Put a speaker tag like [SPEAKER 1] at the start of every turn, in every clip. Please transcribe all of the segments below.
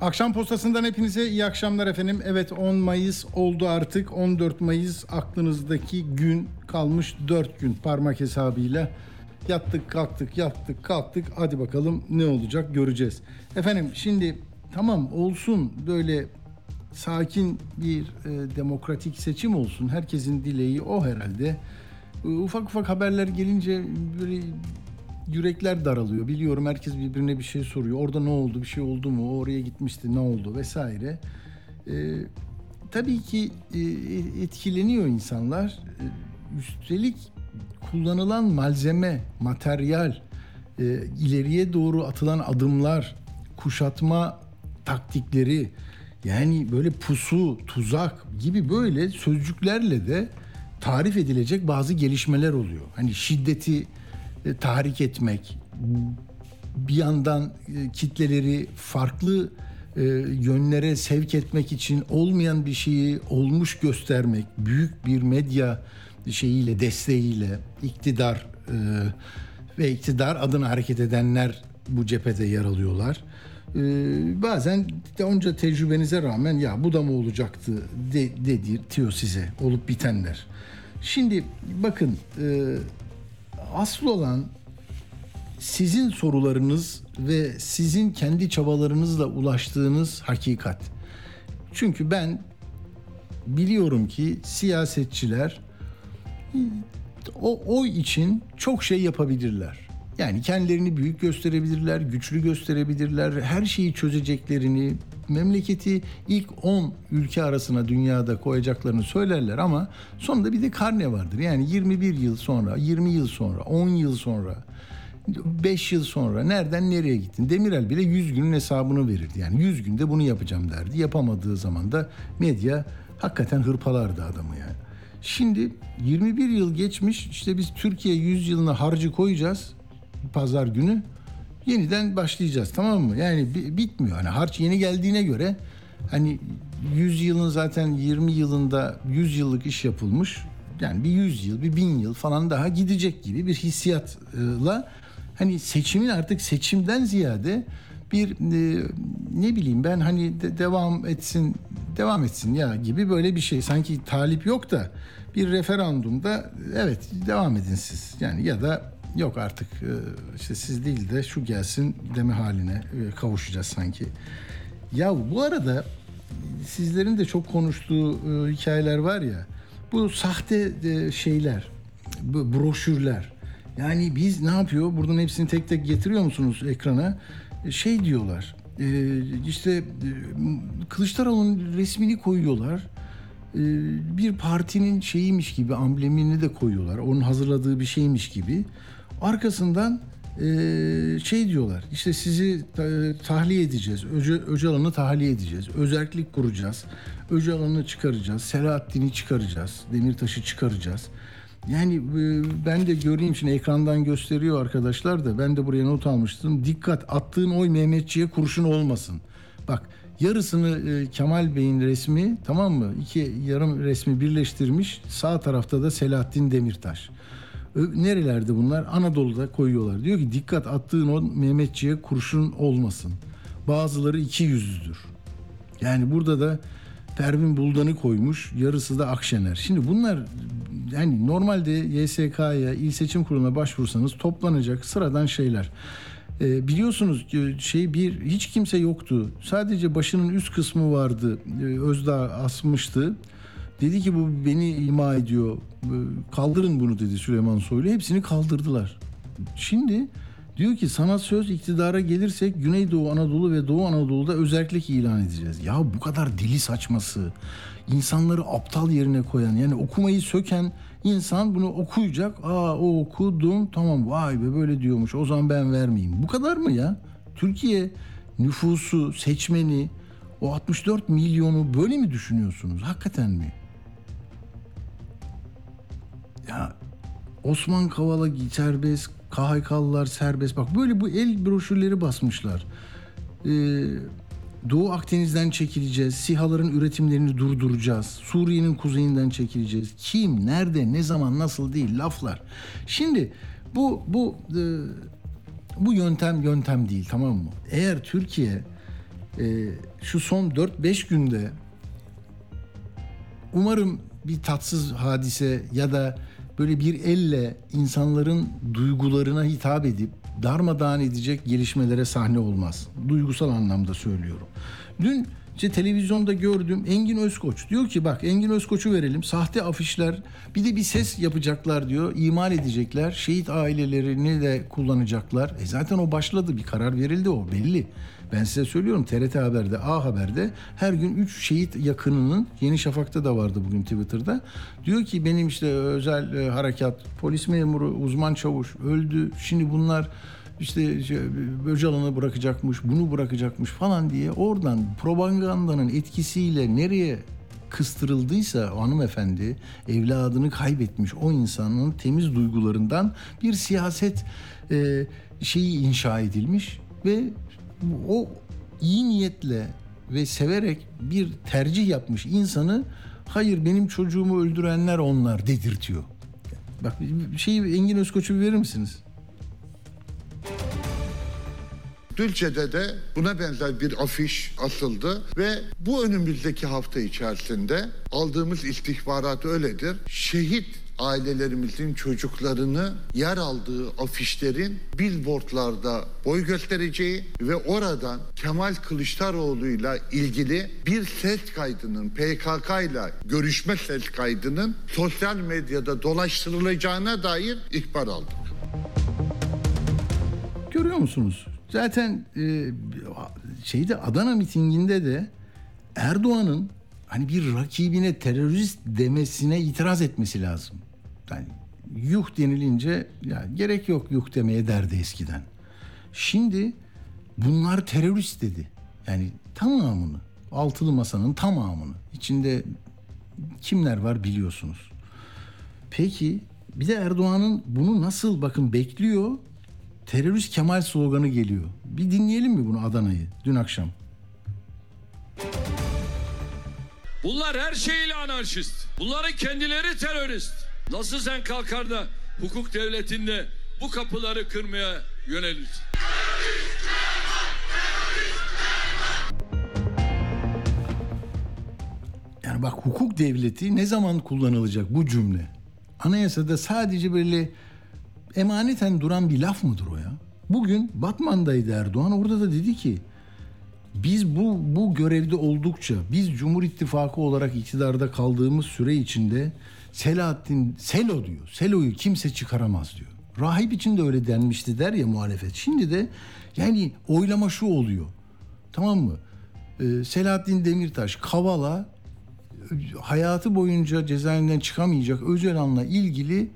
[SPEAKER 1] Akşam postasından hepinize iyi akşamlar efendim. Evet 10 Mayıs oldu artık. 14 Mayıs aklınızdaki gün kalmış 4 gün parmak hesabıyla. Yattık kalktık yattık kalktık hadi bakalım ne olacak göreceğiz. Efendim şimdi tamam olsun böyle sakin bir e, demokratik seçim olsun. Herkesin dileği o herhalde. E, ufak ufak haberler gelince böyle yürekler daralıyor. Biliyorum herkes birbirine bir şey soruyor. Orada ne oldu? Bir şey oldu mu? Oraya gitmişti. Ne oldu? Vesaire. Ee, tabii ki e, etkileniyor insanlar. Ee, üstelik kullanılan malzeme, materyal, e, ileriye doğru atılan adımlar, kuşatma taktikleri, yani böyle pusu, tuzak gibi böyle sözcüklerle de tarif edilecek bazı gelişmeler oluyor. Hani şiddeti e, tahrik etmek, bir yandan e, kitleleri farklı e, yönlere sevk etmek için olmayan bir şeyi olmuş göstermek, büyük bir medya şeyiyle, desteğiyle iktidar ve iktidar adına hareket edenler bu cephede yer alıyorlar. bazen de onca tecrübenize rağmen ya bu da mı olacaktı de, dedirtiyor size olup bitenler. Şimdi bakın asıl olan sizin sorularınız ve sizin kendi çabalarınızla ulaştığınız hakikat. Çünkü ben biliyorum ki siyasetçiler o o için çok şey yapabilirler. Yani kendilerini büyük gösterebilirler, güçlü gösterebilirler, her şeyi çözeceklerini, memleketi ilk 10 ülke arasına dünyada koyacaklarını söylerler ama sonunda bir de karne vardır. Yani 21 yıl sonra, 20 yıl sonra, 10 yıl sonra, 5 yıl sonra nereden nereye gittin? Demirel bile 100 günün hesabını verirdi. Yani 100 günde bunu yapacağım derdi. Yapamadığı zaman da medya hakikaten hırpalardı adamı yani. Şimdi 21 yıl geçmiş işte biz Türkiye 100 yılına harcı koyacağız pazar günü yeniden başlayacağız tamam mı? Yani bitmiyor. Hani harç yeni geldiğine göre hani 100 yılın zaten 20 yılında 100 yıllık iş yapılmış. Yani bir 100 yıl, bir 1000 yıl falan daha gidecek gibi bir hissiyatla hani seçimin artık seçimden ziyade bir e, ne bileyim ben hani de, devam etsin devam etsin ya gibi böyle bir şey sanki talip yok da bir referandumda evet devam edin siz yani ya da yok artık e, işte siz değil de şu gelsin deme haline e, kavuşacağız sanki. Ya bu arada sizlerin de çok konuştuğu e, hikayeler var ya bu sahte şeyler broşürler yani biz ne yapıyor buradan hepsini tek tek getiriyor musunuz ekrana şey diyorlar işte Kılıçdaroğlu'nun resmini koyuyorlar bir partinin şeyiymiş gibi amblemini de koyuyorlar. Onun hazırladığı bir şeymiş gibi. Arkasından e, şey diyorlar işte sizi tahliye edeceğiz. Öcalan'ı tahliye edeceğiz. Özellik kuracağız. Öcalan'ı çıkaracağız. Selahattin'i çıkaracağız. Demirtaş'ı çıkaracağız. Yani e, ben de göreyim şimdi ekrandan gösteriyor arkadaşlar da ben de buraya not almıştım. Dikkat attığın oy Mehmetçi'ye kurşun olmasın. Bak yarısını e, Kemal Bey'in resmi tamam mı? İki yarım resmi birleştirmiş. Sağ tarafta da Selahattin Demirtaş. Nerelerde bunlar? Anadolu'da koyuyorlar. Diyor ki dikkat attığın o Mehmetçiğe kurşun olmasın. Bazıları iki yüzlüdür. Yani burada da Pervin Buldan'ı koymuş, yarısı da Akşener. Şimdi bunlar yani normalde YSK'ya, İl Seçim Kurulu'na başvursanız toplanacak sıradan şeyler. E, biliyorsunuz şey bir hiç kimse yoktu. Sadece başının üst kısmı vardı. E, Özdağ asmıştı. Dedi ki bu beni ima ediyor. Kaldırın bunu dedi Süleyman Soylu. Hepsini kaldırdılar. Şimdi diyor ki sana söz iktidara gelirsek Güneydoğu Anadolu ve Doğu Anadolu'da özellik ilan edeceğiz. Ya bu kadar dili saçması, insanları aptal yerine koyan yani okumayı söken insan bunu okuyacak. Aa o okudum tamam vay be böyle diyormuş o zaman ben vermeyeyim. Bu kadar mı ya? Türkiye nüfusu, seçmeni o 64 milyonu böyle mi düşünüyorsunuz? Hakikaten mi? Osman Kavala serbest, KHK'lılar serbest. Bak böyle bu el broşürleri basmışlar. Ee, Doğu Akdeniz'den çekileceğiz. SİHA'ların üretimlerini durduracağız. Suriye'nin kuzeyinden çekileceğiz. Kim, nerede, ne zaman, nasıl değil laflar. Şimdi bu bu e, bu yöntem yöntem değil tamam mı? Eğer Türkiye e, şu son 4-5 günde umarım bir tatsız hadise ya da böyle bir elle insanların duygularına hitap edip darmadağın edecek gelişmelere sahne olmaz. Duygusal anlamda söylüyorum. Dün işte televizyonda gördüm Engin Özkoç diyor ki bak Engin Özkoç'u verelim sahte afişler bir de bir ses yapacaklar diyor imal edecekler şehit ailelerini de kullanacaklar. E zaten o başladı bir karar verildi o belli. Ben size söylüyorum TRT Haber'de A Haber'de her gün 3 şehit yakınının Yeni Şafak'ta da vardı bugün Twitter'da. Diyor ki benim işte özel e, harekat polis memuru uzman çavuş öldü şimdi bunlar işte şey, Öcalan'ı bırakacakmış, bunu bırakacakmış falan diye oradan propagandanın etkisiyle nereye kıstırıldıysa o hanımefendi evladını kaybetmiş o insanın temiz duygularından bir siyaset e, şeyi inşa edilmiş ve o iyi niyetle ve severek bir tercih yapmış insanı hayır benim çocuğumu öldürenler onlar dedirtiyor. Bak bir şeyi Engin Özkoç'u verir misiniz?
[SPEAKER 2] Dülce'de de buna benzer bir afiş asıldı ve bu önümüzdeki hafta içerisinde aldığımız istihbarat öyledir. Şehit ailelerimizin çocuklarını yer aldığı afişlerin billboardlarda boy göstereceği ve oradan Kemal Kılıçdaroğlu'yla ilgili bir ses kaydının PKK ile görüşme ses kaydının sosyal medyada dolaştırılacağına dair ihbar aldık.
[SPEAKER 1] Görüyor musunuz? Zaten e, şeyde Adana mitinginde de Erdoğan'ın hani bir rakibine terörist demesine itiraz etmesi lazım. Yani yuh denilince ya gerek yok yuh demeye derdi eskiden. Şimdi bunlar terörist dedi. Yani tamamını, altılı masanın tamamını. içinde kimler var biliyorsunuz. Peki bir de Erdoğan'ın bunu nasıl bakın bekliyor terörist Kemal sloganı geliyor. Bir dinleyelim mi bunu Adana'yı dün akşam?
[SPEAKER 3] Bunlar her şeyiyle anarşist. Bunların kendileri terörist. Nasıl sen kalkar da hukuk devletinde bu kapıları kırmaya yönelirsin?
[SPEAKER 1] Yani bak hukuk devleti ne zaman kullanılacak bu cümle? Anayasada sadece böyle emaneten duran bir laf mıdır o ya? Bugün Batman'daydı Erdoğan orada da dedi ki biz bu bu görevde oldukça biz Cumhur İttifakı olarak iktidarda kaldığımız süre içinde Selahattin Selo diyor. Selo'yu kimse çıkaramaz diyor. Rahip için de öyle denmişti der ya muhalefet. Şimdi de yani oylama şu oluyor. Tamam mı? Ee, Selahattin Demirtaş, Kavala hayatı boyunca cezaevinden çıkamayacak Öcalan'la ilgili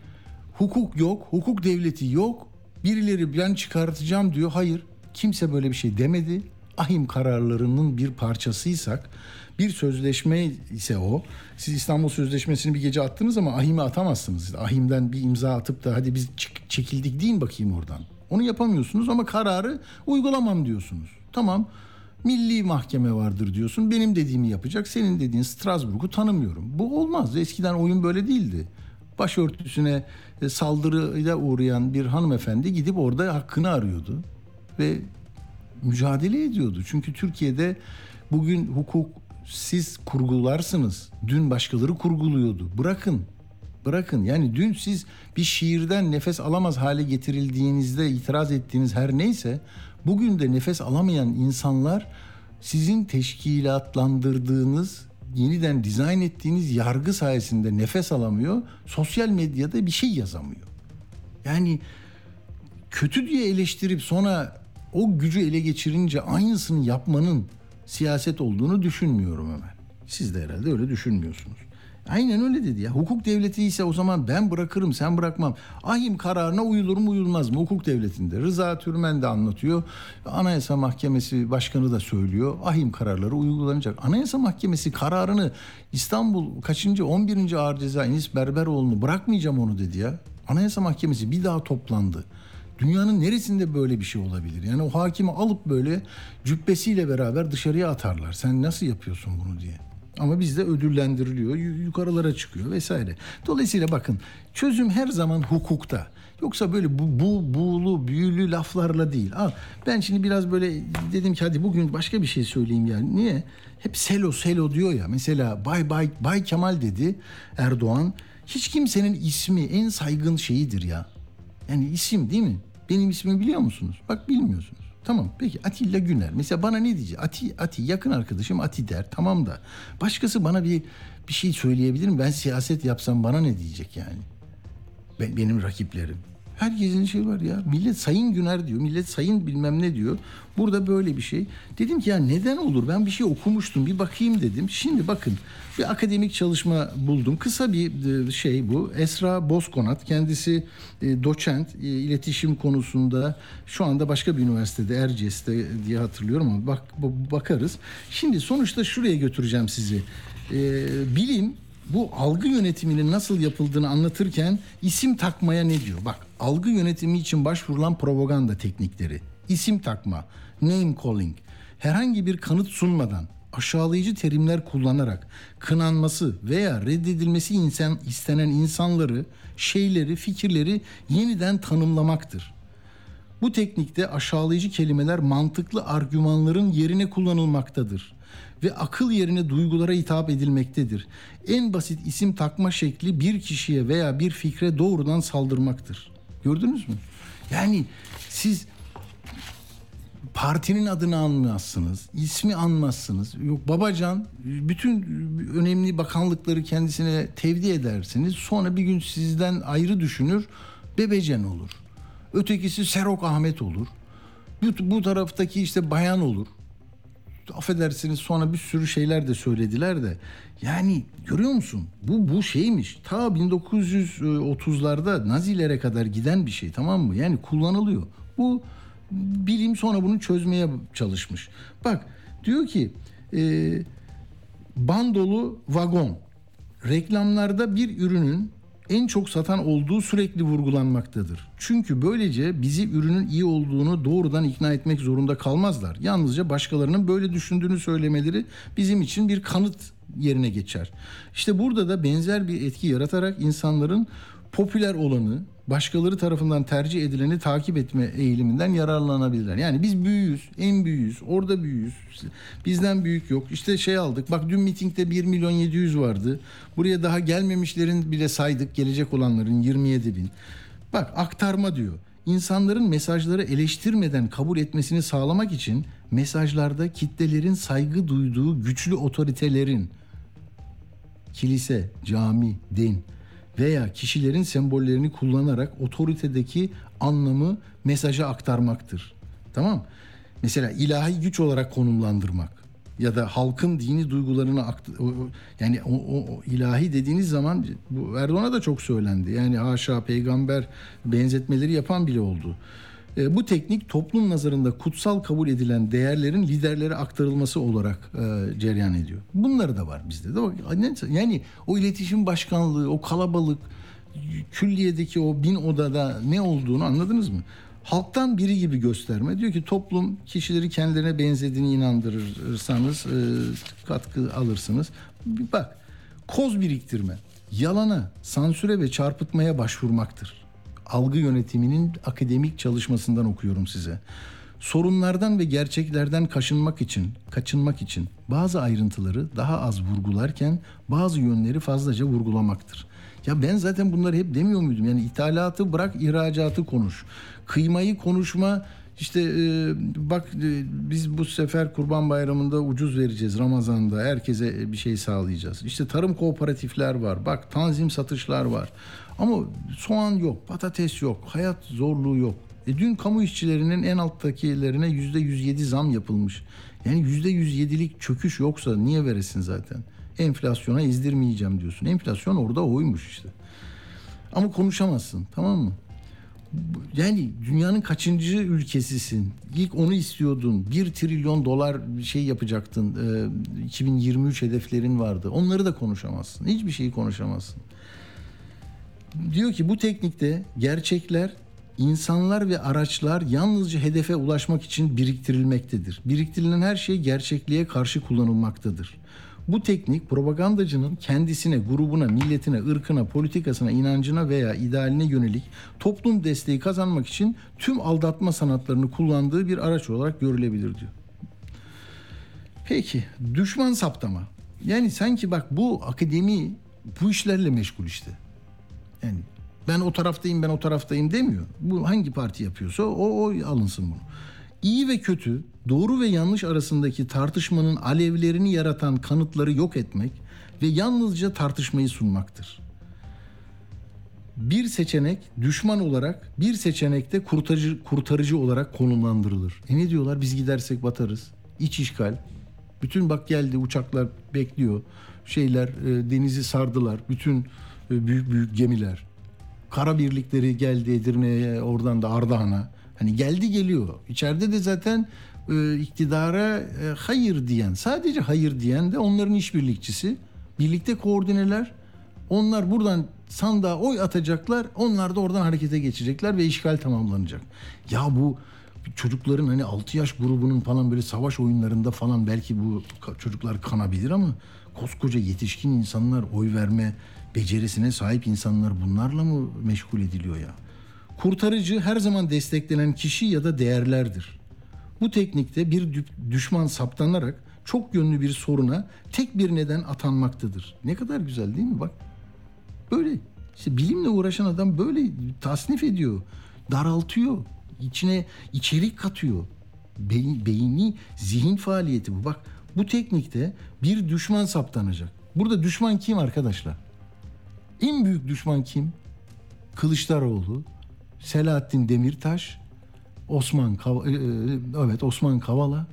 [SPEAKER 1] hukuk yok, hukuk devleti yok. Birileri ben çıkartacağım diyor. Hayır, kimse böyle bir şey demedi. Ahim kararlarının bir parçasıysak, bir sözleşme ise o. Siz İstanbul Sözleşmesi'ni bir gece attınız ama ahimi atamazsınız. Ahimden bir imza atıp da hadi biz çekildik deyin bakayım oradan. Onu yapamıyorsunuz ama kararı uygulamam diyorsunuz. Tamam. Milli mahkeme vardır diyorsun. Benim dediğimi yapacak. Senin dediğin Strasbourg'u tanımıyorum. Bu olmaz. Eskiden oyun böyle değildi başörtüsüne e, saldırıya uğrayan bir hanımefendi gidip orada hakkını arıyordu ve mücadele ediyordu. Çünkü Türkiye'de bugün hukuk siz kurgularsınız. Dün başkaları kurguluyordu. Bırakın. Bırakın. Yani dün siz bir şiirden nefes alamaz hale getirildiğinizde itiraz ettiğiniz her neyse bugün de nefes alamayan insanlar sizin teşkilatlandırdığınız yeniden dizayn ettiğiniz yargı sayesinde nefes alamıyor. Sosyal medyada bir şey yazamıyor. Yani kötü diye eleştirip sonra o gücü ele geçirince aynısını yapmanın siyaset olduğunu düşünmüyorum hemen. Siz de herhalde öyle düşünmüyorsunuz. Aynen öyle dedi ya. Hukuk devleti ise o zaman ben bırakırım sen bırakmam. Ahim kararına uyulur mu uyulmaz mı hukuk devletinde? Rıza Türmen de anlatıyor. Anayasa Mahkemesi Başkanı da söylüyor. Ahim kararları uygulanacak. Anayasa Mahkemesi kararını İstanbul kaçıncı 11. Ağır Ceza Enis Berberoğlu'nu bırakmayacağım onu dedi ya. Anayasa Mahkemesi bir daha toplandı. Dünyanın neresinde böyle bir şey olabilir? Yani o hakimi alıp böyle cübbesiyle beraber dışarıya atarlar. Sen nasıl yapıyorsun bunu diye. Ama bizde ödüllendiriliyor, yu- yukarılara çıkıyor vesaire. Dolayısıyla bakın çözüm her zaman hukukta. Yoksa böyle bu, bu buğulu, büyülü laflarla değil. Al, ben şimdi biraz böyle dedim ki hadi bugün başka bir şey söyleyeyim yani. Niye? Hep selo selo diyor ya. Mesela Bay Bay Bay Kemal dedi Erdoğan. Hiç kimsenin ismi en saygın şeyidir ya. Yani isim değil mi? Benim ismimi biliyor musunuz? Bak bilmiyorsunuz. Tamam peki Atilla Güner. Mesela bana ne diyecek? Ati, Ati yakın arkadaşım Ati der. Tamam da başkası bana bir bir şey söyleyebilir mi? Ben siyaset yapsam bana ne diyecek yani? Ben, benim rakiplerim. Herkesin şey var ya. Millet Sayın Güner diyor. Millet Sayın bilmem ne diyor. Burada böyle bir şey. Dedim ki ya neden olur? Ben bir şey okumuştum. Bir bakayım dedim. Şimdi bakın bir akademik çalışma buldum. Kısa bir e, şey bu. Esra Bozkonat. Kendisi e, doçent. e, iletişim konusunda şu anda başka bir üniversitede Erciyes'te diye hatırlıyorum ama bak bakarız. Şimdi sonuçta şuraya götüreceğim sizi. Bilim bu algı yönetiminin nasıl yapıldığını anlatırken isim takmaya ne diyor? Bak algı yönetimi için başvurulan propaganda teknikleri, isim takma, name calling, herhangi bir kanıt sunmadan aşağılayıcı terimler kullanarak kınanması veya reddedilmesi insan, istenen insanları, şeyleri, fikirleri yeniden tanımlamaktır. Bu teknikte aşağılayıcı kelimeler mantıklı argümanların yerine kullanılmaktadır ve akıl yerine duygulara hitap edilmektedir. En basit isim takma şekli bir kişiye veya bir fikre doğrudan saldırmaktır. Gördünüz mü? Yani siz partinin adını anmazsınız, ismi anmazsınız. Yok Babacan bütün önemli bakanlıkları kendisine tevdi edersiniz. Sonra bir gün sizden ayrı düşünür, Bebecen olur. Ötekisi Serok Ahmet olur. Bu, bu taraftaki işte bayan olur. Affedersiniz sonra bir sürü şeyler de söylediler de. Yani görüyor musun? Bu bu şeymiş. Ta 1930'larda Nazilere kadar giden bir şey tamam mı? Yani kullanılıyor. Bu bilim sonra bunu çözmeye çalışmış. Bak diyor ki e, bandolu vagon reklamlarda bir ürünün en çok satan olduğu sürekli vurgulanmaktadır. Çünkü böylece bizi ürünün iyi olduğunu doğrudan ikna etmek zorunda kalmazlar. Yalnızca başkalarının böyle düşündüğünü söylemeleri bizim için bir kanıt yerine geçer. İşte burada da benzer bir etki yaratarak insanların popüler olanı, başkaları tarafından tercih edileni takip etme eğiliminden yararlanabilirler. Yani biz büyüğüz, en büyüğüz, orada büyüğüz. Bizden büyük yok. İşte şey aldık. Bak dün mitingde 1 milyon 700 vardı. Buraya daha gelmemişlerin bile saydık. Gelecek olanların 27 bin. Bak aktarma diyor. İnsanların mesajları eleştirmeden kabul etmesini sağlamak için mesajlarda kitlelerin saygı duyduğu güçlü otoritelerin kilise, cami, din veya kişilerin sembollerini kullanarak otoritedeki anlamı mesaja aktarmaktır. Tamam? Mesela ilahi güç olarak konumlandırmak ya da halkın dini duygularını yani o, o- o ilahi dediğiniz zaman bu Erdoğan'a da çok söylendi. Yani haşa peygamber benzetmeleri yapan bile oldu. E, bu teknik toplum nazarında kutsal kabul edilen değerlerin liderlere aktarılması olarak e, cereyan ediyor. Bunları da var bizde Yani o iletişim başkanlığı, o kalabalık, külliyedeki o bin odada ne olduğunu anladınız mı? Halktan biri gibi gösterme. Diyor ki toplum kişileri kendilerine benzediğini inandırırsanız e, katkı alırsınız. Bak koz biriktirme, yalana, sansüre ve çarpıtmaya başvurmaktır algı yönetiminin akademik çalışmasından okuyorum size. Sorunlardan ve gerçeklerden kaçınmak için, kaçınmak için bazı ayrıntıları daha az vurgularken bazı yönleri fazlaca vurgulamaktır. Ya ben zaten bunları hep demiyor muydum? Yani ithalatı bırak ihracatı konuş. Kıymayı konuşma işte e, bak e, biz bu sefer Kurban Bayramı'nda ucuz vereceğiz Ramazan'da herkese bir şey sağlayacağız. İşte tarım kooperatifler var. Bak tanzim satışlar var. Ama soğan yok, patates yok, hayat zorluğu yok. E dün kamu işçilerinin en alttakilerine yüzde 107 zam yapılmış. Yani yüzde 107'lik çöküş yoksa niye veresin zaten? Enflasyona ezdirmeyeceğim diyorsun. Enflasyon orada oymuş işte. Ama konuşamazsın tamam mı? Yani dünyanın kaçıncı ülkesisin? İlk onu istiyordun. Bir trilyon dolar şey yapacaktın. Ee, 2023 hedeflerin vardı. Onları da konuşamazsın. Hiçbir şeyi konuşamazsın. Diyor ki bu teknikte gerçekler, insanlar ve araçlar yalnızca hedefe ulaşmak için biriktirilmektedir. Biriktirilen her şey gerçekliğe karşı kullanılmaktadır. Bu teknik propagandacının kendisine, grubuna, milletine, ırkına, politikasına, inancına veya idealine yönelik toplum desteği kazanmak için tüm aldatma sanatlarını kullandığı bir araç olarak görülebilir diyor. Peki düşman saptama. Yani sanki bak bu akademi bu işlerle meşgul işte. Yani ben o taraftayım ben o taraftayım demiyor. Bu hangi parti yapıyorsa o, o alınsın bunu. İyi ve kötü, doğru ve yanlış arasındaki tartışmanın alevlerini yaratan kanıtları yok etmek ve yalnızca tartışmayı sunmaktır. Bir seçenek düşman olarak, bir seçenek de kurtarıcı, kurtarıcı olarak konumlandırılır. E ne diyorlar? Biz gidersek batarız. İç işgal. Bütün bak geldi uçaklar bekliyor. Şeyler e, denizi sardılar. Bütün büyük büyük gemiler. Kara birlikleri geldi Edirne'ye, oradan da Ardahan'a. Hani geldi geliyor. İçeride de zaten e, iktidara e, hayır diyen, sadece hayır diyen de onların işbirlikçisi. Birlikte koordineler. Onlar buradan sandığa oy atacaklar. Onlar da oradan harekete geçecekler ve işgal tamamlanacak. Ya bu çocukların hani 6 yaş grubunun falan böyle savaş oyunlarında falan belki bu çocuklar kanabilir ama koskoca yetişkin insanlar oy verme becerisine sahip insanlar bunlarla mı meşgul ediliyor ya? Kurtarıcı her zaman desteklenen kişi ya da değerlerdir. Bu teknikte bir dü- düşman saptanarak çok yönlü bir soruna tek bir neden atanmaktadır. Ne kadar güzel değil mi bak? Böyle işte bilimle uğraşan adam böyle tasnif ediyor. Daraltıyor. içine içerik katıyor. Beyin, beyni zihin faaliyeti bu. Bak bu teknikte bir düşman saptanacak. Burada düşman kim arkadaşlar? En büyük düşman kim? Kılıçdaroğlu, Selahattin Demirtaş, Osman Kav- e, e, evet Osman Kavala,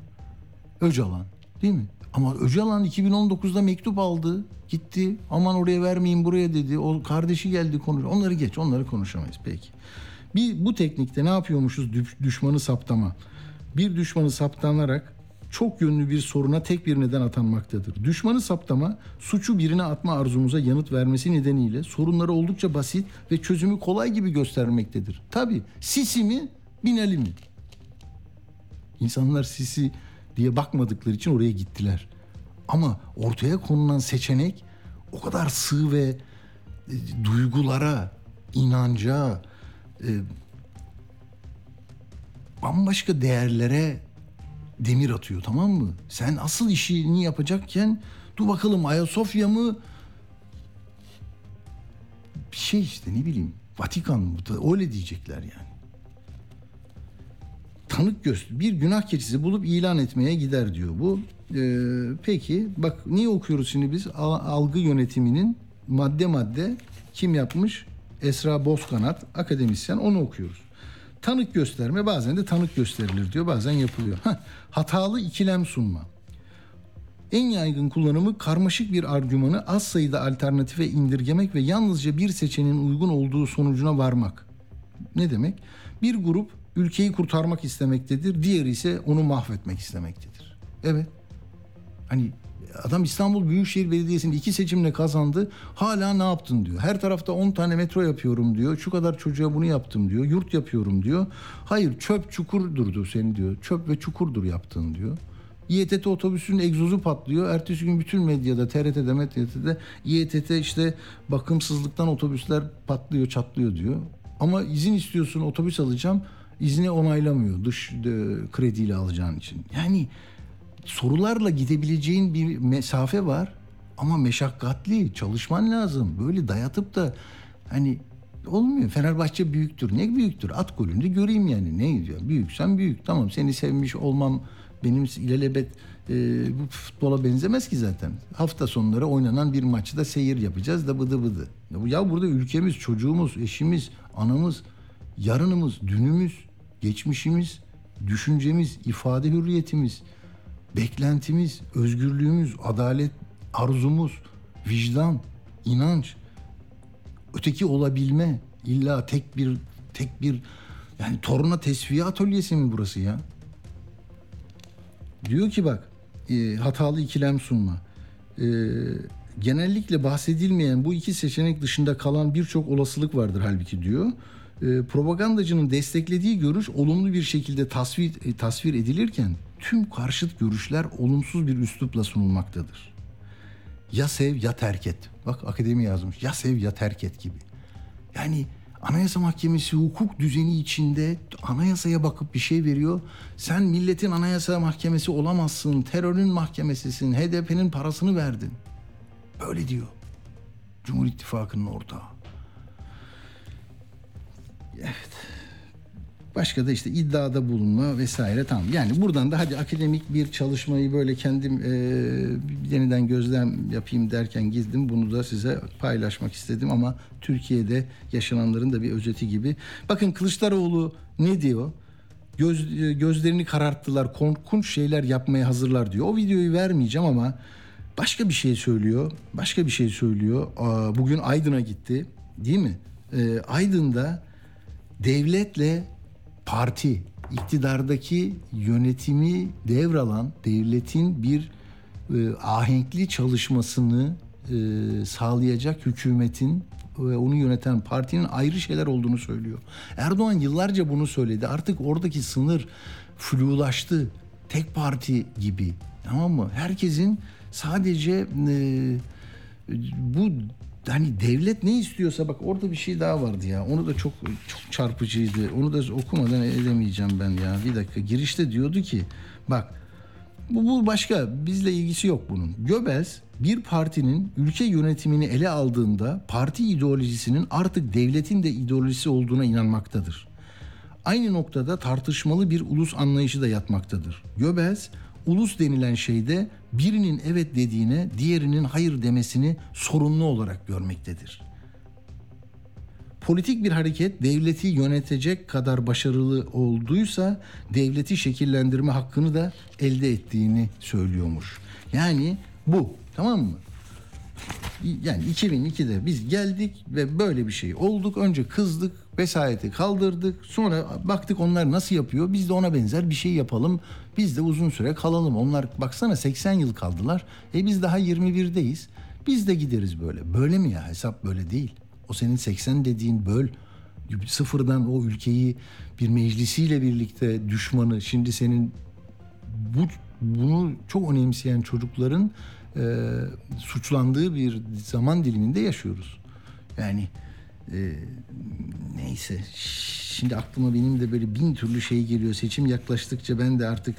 [SPEAKER 1] Öcalan değil mi? Ama Öcalan 2019'da mektup aldı. Gitti. Aman oraya vermeyin buraya dedi. O kardeşi geldi konuş. Onları geç. Onları konuşamayız. Peki. Bir bu teknikte ne yapıyormuşuz? Düş- Düşmanı saptama. Bir düşmanı saptanarak çok yönlü bir soruna tek bir neden atanmaktadır. Düşmanı saptama suçu birine atma arzumuza yanıt vermesi nedeniyle sorunları oldukça basit ve çözümü kolay gibi göstermektedir. Tabi Sisi mi Binali mi? İnsanlar Sisi diye bakmadıkları için oraya gittiler. Ama ortaya konulan seçenek o kadar sığ ve e, duygulara, inanca, e, bambaşka değerlere demir atıyor tamam mı? Sen asıl işini yapacakken dur bakalım Ayasofya mı bir şey işte ne bileyim Vatikan mı öyle diyecekler yani. Tanık göster bir günah keçisi bulup ilan etmeye gider diyor bu. Ee, peki bak niye okuyoruz şimdi biz Al- algı yönetiminin madde madde kim yapmış? Esra Bozkanat akademisyen onu okuyoruz. Tanık gösterme bazen de tanık gösterilir diyor bazen yapılıyor. Heh, hatalı ikilem sunma. En yaygın kullanımı karmaşık bir argümanı az sayıda alternatife indirgemek ve yalnızca bir seçeneğin uygun olduğu sonucuna varmak. Ne demek? Bir grup ülkeyi kurtarmak istemektedir, diğeri ise onu mahvetmek istemektedir. Evet. Hani adam İstanbul Büyükşehir Belediyesi'nde iki seçimle kazandı. Hala ne yaptın diyor. Her tarafta 10 tane metro yapıyorum diyor. Şu kadar çocuğa bunu yaptım diyor. Yurt yapıyorum diyor. Hayır çöp çukurdurdu seni diyor. Çöp ve çukurdur yaptığın diyor. İETT otobüsünün egzozu patlıyor. Ertesi gün bütün medyada, TRT'de, MTT'de İETT işte bakımsızlıktan otobüsler patlıyor, çatlıyor diyor. Ama izin istiyorsun otobüs alacağım. izni onaylamıyor dış e, krediyle alacağın için. Yani sorularla gidebileceğin bir mesafe var ama meşakkatli çalışman lazım. Böyle dayatıp da hani olmuyor. Fenerbahçe büyüktür. Ne büyüktür? At golünde göreyim yani. Ne diyor? Büyüksen büyük. Tamam seni sevmiş olmam benim ilelebet e, bu futbola benzemez ki zaten. Hafta sonları oynanan bir maçta seyir yapacağız da bıdı bıdı. Ya burada ülkemiz, çocuğumuz, eşimiz, anamız, yarınımız, dünümüz, geçmişimiz, düşüncemiz, ifade hürriyetimiz, beklentimiz, özgürlüğümüz, adalet, arzumuz, vicdan, inanç, öteki olabilme, illa tek bir tek bir yani torna tesviye atölyesi mi burası ya? Diyor ki bak e, hatalı ikilem sunma. E, genellikle bahsedilmeyen bu iki seçenek dışında kalan birçok olasılık vardır halbuki diyor. E, propagandacının desteklediği görüş olumlu bir şekilde tasvir, e, tasvir edilirken tüm karşıt görüşler olumsuz bir üslupla sunulmaktadır. Ya sev ya terk et. Bak akademi yazmış. Ya sev ya terk et gibi. Yani Anayasa Mahkemesi hukuk düzeni içinde anayasaya bakıp bir şey veriyor. Sen milletin anayasa mahkemesi olamazsın. Terörün mahkemesisin. HDP'nin parasını verdin. Böyle diyor. Cumhur İttifakı'nın ortağı. Evet. Başka da işte iddiada bulunma vesaire tamam. Yani buradan da hadi akademik bir çalışmayı böyle kendim e, yeniden gözlem yapayım derken gizdim. Bunu da size paylaşmak istedim ama Türkiye'de yaşananların da bir özeti gibi. Bakın Kılıçdaroğlu ne diyor? Göz, gözlerini kararttılar, korkunç şeyler yapmaya hazırlar diyor. O videoyu vermeyeceğim ama başka bir şey söylüyor. Başka bir şey söylüyor. Bugün Aydın'a gitti değil mi? E, Aydın'da devletle parti iktidardaki yönetimi devralan devletin bir e, ahenkli çalışmasını e, sağlayacak hükümetin ve onu yöneten partinin ayrı şeyler olduğunu söylüyor. Erdoğan yıllarca bunu söyledi. Artık oradaki sınır flulaştı. Tek parti gibi. Tamam mı? Herkesin sadece e, bu hani devlet ne istiyorsa bak orada bir şey daha vardı ya. Onu da çok çok çarpıcıydı. Onu da okumadan edemeyeceğim ben ya. Bir dakika girişte diyordu ki bak bu, bu başka bizle ilgisi yok bunun. Göbels bir partinin ülke yönetimini ele aldığında parti ideolojisinin artık devletin de ideolojisi olduğuna inanmaktadır. Aynı noktada tartışmalı bir ulus anlayışı da yatmaktadır. Göbels ulus denilen şeyde birinin evet dediğine diğerinin hayır demesini sorunlu olarak görmektedir. Politik bir hareket devleti yönetecek kadar başarılı olduysa devleti şekillendirme hakkını da elde ettiğini söylüyormuş. Yani bu tamam mı? Yani 2002'de biz geldik ve böyle bir şey olduk. Önce kızdık, vesayeti kaldırdık. Sonra baktık onlar nasıl yapıyor. Biz de ona benzer bir şey yapalım. Biz de uzun süre kalalım. Onlar baksana 80 yıl kaldılar. E biz daha 21'deyiz. Biz de gideriz böyle. Böyle mi ya? Hesap böyle değil. O senin 80 dediğin böl. Sıfırdan o ülkeyi bir meclisiyle birlikte düşmanı şimdi senin bu bunu çok önemseyen çocukların e, suçlandığı bir zaman diliminde yaşıyoruz. Yani e, neyse şimdi aklıma benim de böyle bin türlü şey geliyor. Seçim yaklaştıkça ben de artık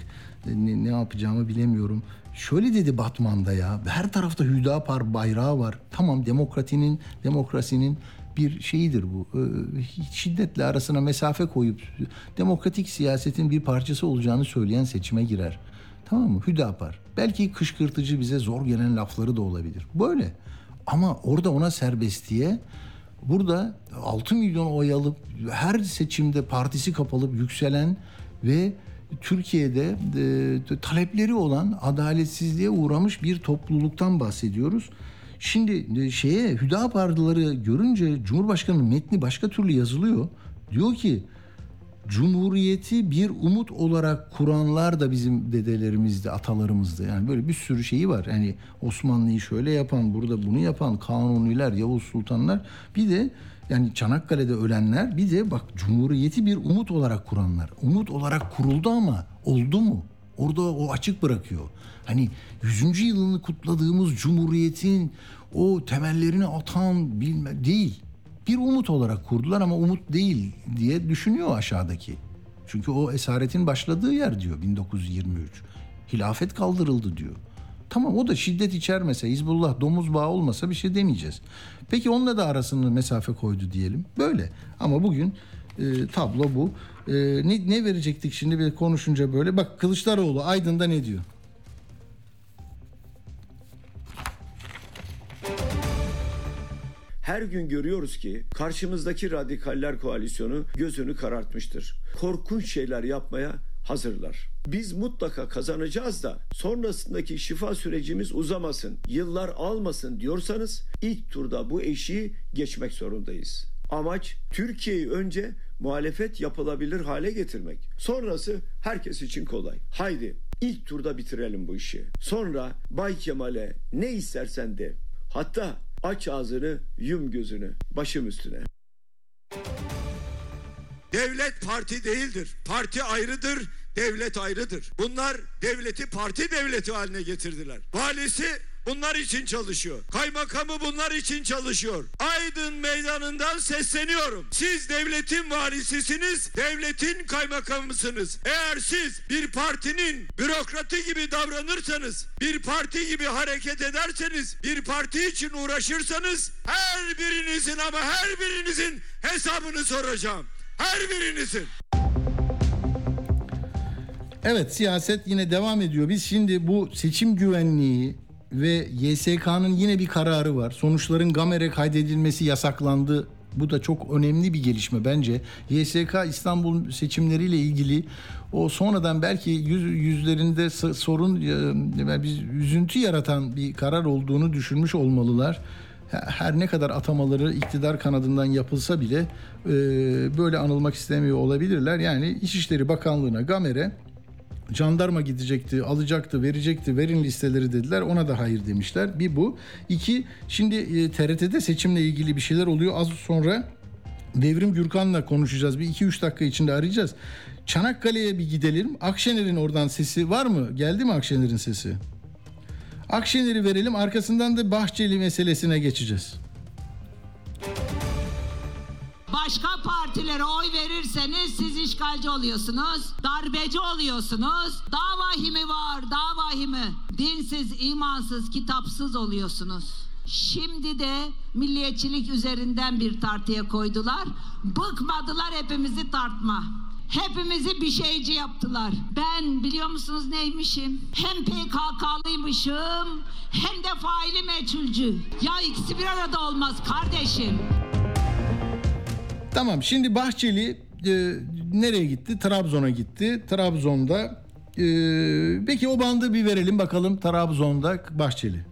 [SPEAKER 1] e, ne, ne yapacağımı bilemiyorum. Şöyle dedi Batman'da ya her tarafta Hüdapar bayrağı var. Tamam demokratinin demokrasinin bir şeyidir bu. Ee, şiddetle arasına mesafe koyup demokratik siyasetin bir parçası olacağını söyleyen seçime girer. Tamam mı? Hüdapar. Belki kışkırtıcı bize zor gelen lafları da olabilir. Böyle. Ama orada ona serbest diye burada 6 milyon oy alıp her seçimde partisi kapalıp yükselen ve Türkiye'de e, talepleri olan adaletsizliğe uğramış bir topluluktan bahsediyoruz. Şimdi e, şeye Hüdaparlıları görünce Cumhurbaşkanı'nın metni başka türlü yazılıyor. Diyor ki Cumhuriyeti bir umut olarak kuranlar da bizim dedelerimizdi, atalarımızdı. Yani böyle bir sürü şeyi var. Yani Osmanlı'yı şöyle yapan, burada bunu yapan Kanuniler, Yavuz Sultanlar. Bir de yani Çanakkale'de ölenler bir de bak Cumhuriyeti bir umut olarak kuranlar. Umut olarak kuruldu ama oldu mu? Orada o açık bırakıyor. Hani 100. yılını kutladığımız Cumhuriyet'in o temellerini atan bilme değil bir umut olarak kurdular ama umut değil diye düşünüyor aşağıdaki. Çünkü o esaretin başladığı yer diyor 1923. Hilafet kaldırıldı diyor. Tamam o da şiddet içermese, Hizbullah domuz bağı olmasa bir şey demeyeceğiz. Peki onunla da arasını mesafe koydu diyelim. Böyle. Ama bugün e, tablo bu. E, ne, ne verecektik şimdi bir konuşunca böyle. Bak Kılıçdaroğlu Aydın'da ne diyor?
[SPEAKER 4] Her gün görüyoruz ki karşımızdaki radikaller koalisyonu gözünü karartmıştır. Korkunç şeyler yapmaya hazırlar. Biz mutlaka kazanacağız da sonrasındaki şifa sürecimiz uzamasın, yıllar almasın diyorsanız ilk turda bu eşiği geçmek zorundayız. Amaç Türkiye'yi önce muhalefet yapılabilir hale getirmek. Sonrası herkes için kolay. Haydi ilk turda bitirelim bu işi. Sonra Bay Kemal'e ne istersen de Hatta aç ağzını, yum gözünü, başım üstüne.
[SPEAKER 5] Devlet parti değildir. Parti ayrıdır, devlet ayrıdır. Bunlar devleti parti devleti haline getirdiler. Valisi bunlar için çalışıyor. Kaymakamı bunlar için çalışıyor. Aydın meydanından sesleniyorum. Siz devletin valisisiniz, devletin kaymakamısınız. Eğer siz bir partinin bürokratı gibi davranırsanız, bir parti gibi hareket ederseniz, bir parti için uğraşırsanız her birinizin ama her birinizin hesabını soracağım. Her birinizin.
[SPEAKER 1] Evet siyaset yine devam ediyor. Biz şimdi bu seçim güvenliği ve YSK'nın yine bir kararı var. Sonuçların Gamer'e kaydedilmesi yasaklandı. Bu da çok önemli bir gelişme bence. YSK İstanbul seçimleriyle ilgili o sonradan belki yüz, yüzlerinde sorun e, bir üzüntü yaratan bir karar olduğunu düşünmüş olmalılar. Her ne kadar atamaları iktidar kanadından yapılsa bile e, böyle anılmak istemiyor olabilirler. Yani İçişleri Bakanlığı'na, Gamer'e jandarma gidecekti, alacaktı, verecekti, verin listeleri dediler. Ona da hayır demişler. Bir bu. İki, şimdi e, TRT'de seçimle ilgili bir şeyler oluyor. Az sonra Devrim Gürkan'la konuşacağız. Bir iki üç dakika içinde arayacağız. Çanakkale'ye bir gidelim. Akşener'in oradan sesi var mı? Geldi mi Akşener'in sesi? Akşener'i verelim. Arkasından da Bahçeli meselesine geçeceğiz.
[SPEAKER 6] Başka partilere oy verirseniz siz işgalci oluyorsunuz, darbeci oluyorsunuz. Daha vahimi var, daha vahimi. Dinsiz, imansız, kitapsız oluyorsunuz. Şimdi de milliyetçilik üzerinden bir tartıya koydular. Bıkmadılar hepimizi tartma. Hepimizi bir şeyci yaptılar. Ben biliyor musunuz neymişim? Hem PKK'lıymışım hem de faili meçhulcü. Ya ikisi bir arada olmaz kardeşim.
[SPEAKER 1] Tamam şimdi Bahçeli e, nereye gitti? Trabzon'a gitti. Trabzon'da e, peki o bandı bir verelim bakalım Trabzon'da Bahçeli.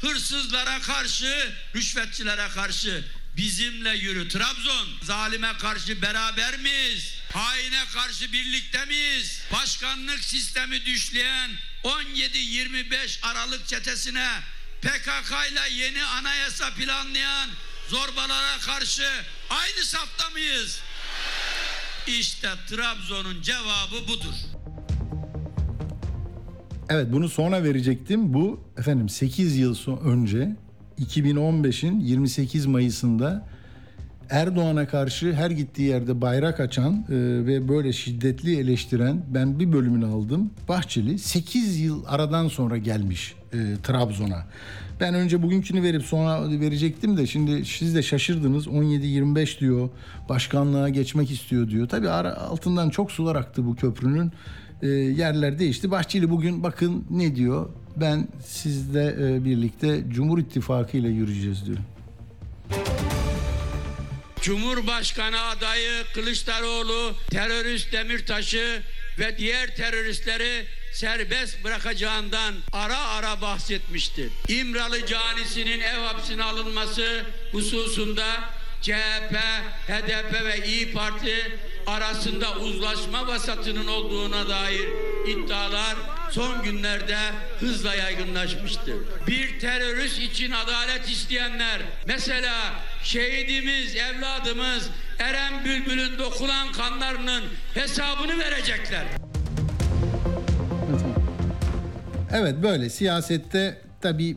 [SPEAKER 7] Hırsızlara karşı, rüşvetçilere karşı bizimle yürü. Trabzon, zalime karşı beraber miyiz? Haine karşı birlikte miyiz? Başkanlık sistemi düşleyen 17-25 Aralık çetesine PKK ile yeni anayasa planlayan zorbalara karşı aynı safta mıyız? İşte Trabzon'un cevabı budur.
[SPEAKER 1] Evet bunu sonra verecektim. Bu efendim 8 yıl önce 2015'in 28 Mayıs'ında Erdoğan'a karşı her gittiği yerde bayrak açan e, ve böyle şiddetli eleştiren ben bir bölümünü aldım. Bahçeli 8 yıl aradan sonra gelmiş e, Trabzon'a. Ben önce bugünkünü verip sonra verecektim de şimdi siz de şaşırdınız. 17-25 diyor. Başkanlığa geçmek istiyor diyor. Tabii ara, altından çok sular aktı bu köprünün. E, yerler değişti. Bahçeli bugün bakın ne diyor. Ben sizle e, birlikte Cumhur İttifakı ile yürüyeceğiz diyor.
[SPEAKER 7] Cumhurbaşkanı adayı Kılıçdaroğlu terörist Demirtaş'ı ve diğer teröristleri serbest bırakacağından ara ara bahsetmişti. İmralı canisinin ev hapsine alınması hususunda CHP, HDP ve İyi Parti arasında uzlaşma vasatının olduğuna dair iddialar son günlerde hızla yaygınlaşmıştır. Bir terörist için adalet isteyenler mesela şehidimiz, evladımız Eren Bülbül'ün dokunan kanlarının hesabını verecekler.
[SPEAKER 1] Evet böyle siyasette tabii